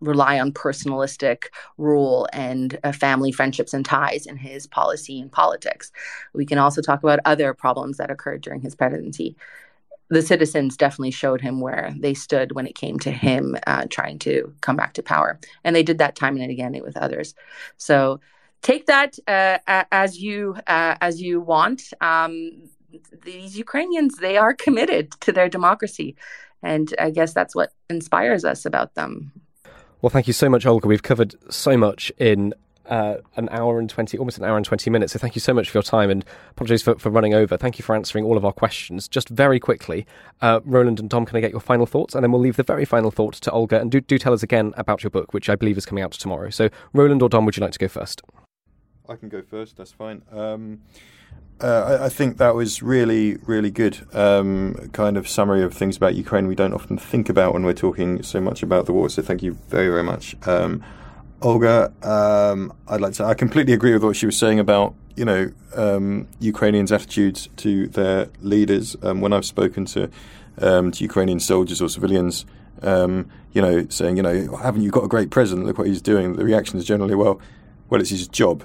rely on personalistic rule and uh, family friendships and ties in his policy and politics. We can also talk about other problems that occurred during his presidency. The citizens definitely showed him where they stood when it came to him uh, trying to come back to power. And they did that time and again with others. So take that uh, as you uh, as you want. Um, these Ukrainians, they are committed to their democracy. And I guess that's what inspires us about them. Well, thank you so much, Olga. We've covered so much in uh, an hour and 20, almost an hour and 20 minutes. So thank you so much for your time and apologies for, for running over. Thank you for answering all of our questions. Just very quickly, uh, Roland and Dom, can I get your final thoughts? And then we'll leave the very final thought to Olga. And do, do tell us again about your book, which I believe is coming out tomorrow. So, Roland or Dom, would you like to go first? I can go first, that's fine. Um, uh, I, I, think that was really, really good. Um, kind of summary of things about Ukraine we don't often think about when we're talking so much about the war. So thank you very, very much, um, Olga. Um, I'd like to. I completely agree with what she was saying about you know um, Ukrainians' attitudes to their leaders. Um, when I've spoken to to Ukrainian soldiers or civilians, you know, saying you know, haven't you got a great president? Look what he's doing. The reaction is generally, well, well, it's his job.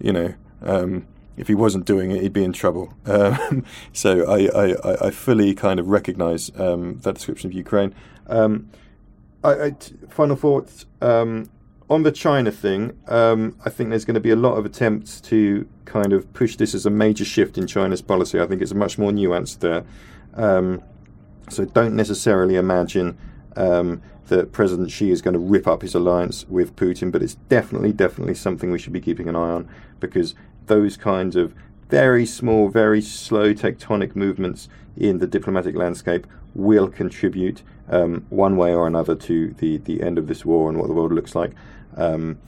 You know. Um, if he wasn't doing it, he'd be in trouble. Um, so I, I, I, fully kind of recognise um, that description of Ukraine. Um, final thoughts um, on the China thing. Um, I think there's going to be a lot of attempts to kind of push this as a major shift in China's policy. I think it's much more nuanced there. Um, so don't necessarily imagine that President Xi is going to rip up his alliance with Putin, but it's definitely, definitely something we should be keeping an eye on because those kinds of very small, very slow tectonic movements in the diplomatic landscape will contribute um, one way or another to the, the end of this war and what the world looks like um,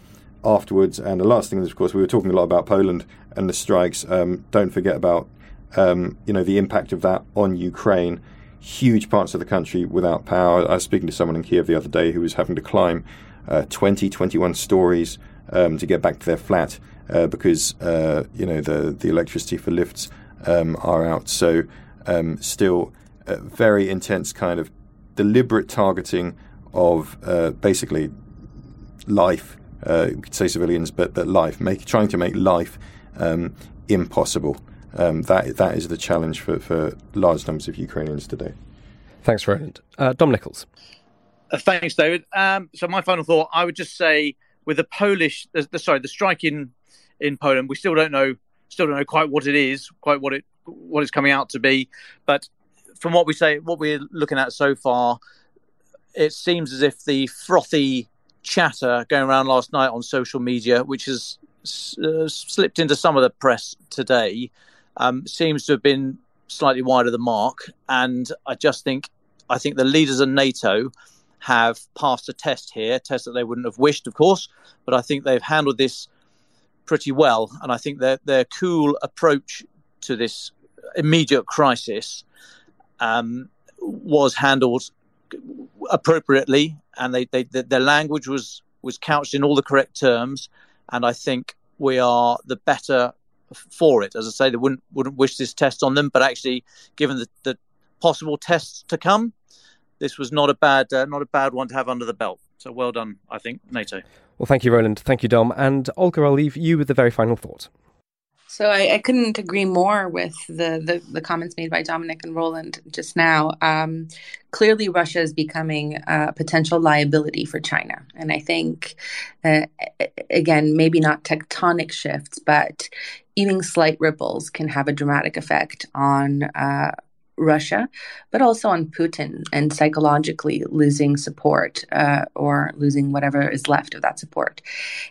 afterwards. And the last thing is, of course, we were talking a lot about Poland and the strikes. Um, don't forget about um, you know the impact of that on Ukraine. Huge parts of the country without power. I was speaking to someone in Kiev the other day who was having to climb uh, 20, 21 stories um, to get back to their flat uh, because uh, you know the the electricity for lifts um, are out. So um, still very intense kind of deliberate targeting of uh, basically life. Uh, you could say civilians, but but life, make, trying to make life um, impossible. Um, that that is the challenge for, for large numbers of Ukrainians today. Thanks, Roland. Uh, Dom Nicholls. thanks, David. Um, so my final thought, I would just say, with the Polish, the, the sorry, the strike in in Poland. We still don't know still don't know quite what it is, quite what it what it's coming out to be. But from what we say, what we're looking at so far, it seems as if the frothy chatter going around last night on social media, which has uh, slipped into some of the press today, um, seems to have been slightly wide of the mark. And I just think, I think the leaders of NATO have passed a test here, a test that they wouldn't have wished, of course, but I think they've handled this pretty well. And I think their their cool approach to this immediate crisis um, was handled appropriately, and they, they, their language was was couched in all the correct terms. And I think we are the better for it. As I say, they wouldn't wouldn't wish this test on them, but actually, given the, the possible tests to come, this was not a bad uh, not a bad one to have under the belt. So well done, I think, NATO. Well, thank you, Roland. Thank you, Dom. And Olga, I'll leave you with the very final thought. So I, I, couldn't agree more with the, the, the, comments made by Dominic and Roland just now. Um, clearly, Russia is becoming a potential liability for China. And I think, uh, again, maybe not tectonic shifts, but even slight ripples can have a dramatic effect on uh, Russia, but also on Putin and psychologically losing support uh, or losing whatever is left of that support.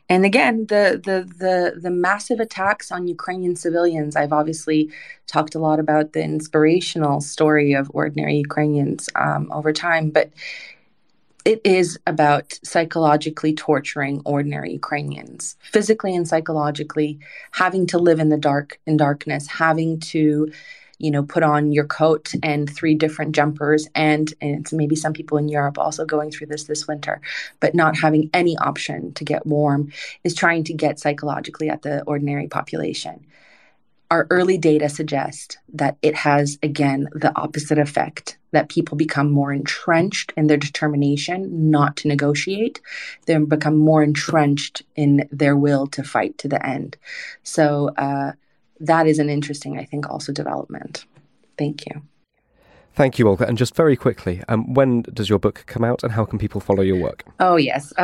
And again, the, the the the massive attacks on Ukrainian civilians. I've obviously talked a lot about the inspirational story of ordinary Ukrainians um, over time, but it is about psychologically torturing ordinary Ukrainians, physically and psychologically, having to live in the dark, in darkness, having to you know, put on your coat and three different jumpers. And, and it's maybe some people in Europe also going through this this winter, but not having any option to get warm is trying to get psychologically at the ordinary population. Our early data suggest that it has, again, the opposite effect that people become more entrenched in their determination not to negotiate. They become more entrenched in their will to fight to the end. So, uh, that is an interesting, I think, also development. Thank you. Thank you, Olga. And just very quickly, um, when does your book come out and how can people follow your work? Oh, yes.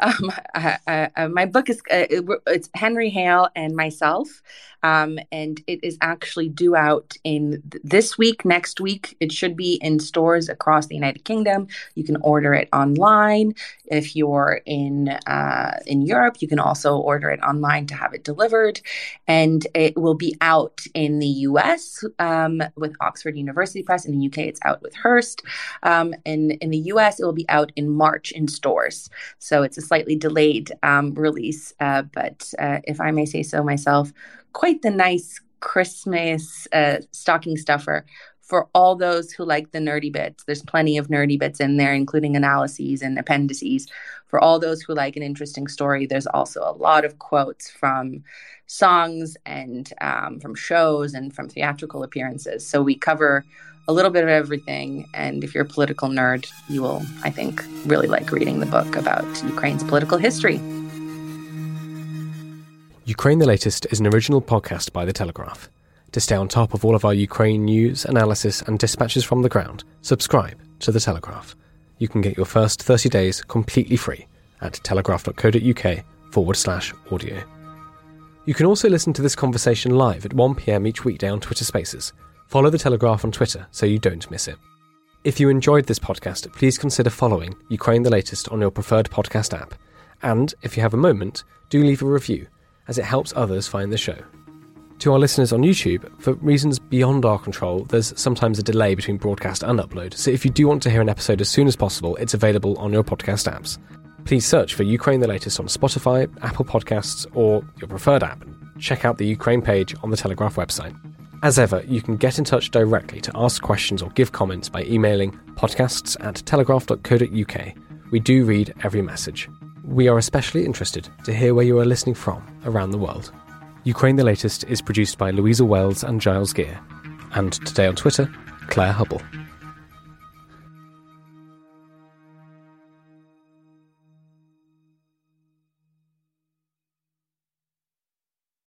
Um, uh, uh, my book is uh, it's Henry Hale and myself. Um, and it is actually due out in th- this week, next week. It should be in stores across the United Kingdom. You can order it online. If you're in uh, in Europe, you can also order it online to have it delivered. And it will be out in the US um, with Oxford University Press. In the UK, it's out with Hurst. Um, in, in the US, it will be out in March in stores. So it's a slightly delayed um, release. Uh, but uh, if I may say so myself, quite the nice Christmas uh, stocking stuffer for all those who like the nerdy bits. There's plenty of nerdy bits in there, including analyses and appendices. For all those who like an interesting story, there's also a lot of quotes from songs and um, from shows and from theatrical appearances. So we cover a little bit of everything. And if you're a political nerd, you will, I think, really like reading the book about Ukraine's political history. Ukraine the Latest is an original podcast by The Telegraph. To stay on top of all of our Ukraine news, analysis, and dispatches from the ground, subscribe to The Telegraph. You can get your first 30 days completely free at telegraph.co.uk forward slash audio. You can also listen to this conversation live at 1pm each weekday on Twitter Spaces. Follow The Telegraph on Twitter so you don't miss it. If you enjoyed this podcast, please consider following Ukraine the Latest on your preferred podcast app. And if you have a moment, do leave a review as it helps others find the show. To our listeners on YouTube, for reasons beyond our control, there's sometimes a delay between broadcast and upload, so if you do want to hear an episode as soon as possible, it's available on your podcast apps. Please search for Ukraine the Latest on Spotify, Apple Podcasts, or your preferred app, check out the Ukraine page on the Telegraph website. As ever, you can get in touch directly to ask questions or give comments by emailing podcasts at telegraph.co.uk. We do read every message. We are especially interested to hear where you are listening from around the world. Ukraine the Latest is produced by Louisa Wells and Giles Gear, and today on Twitter, Claire Hubble.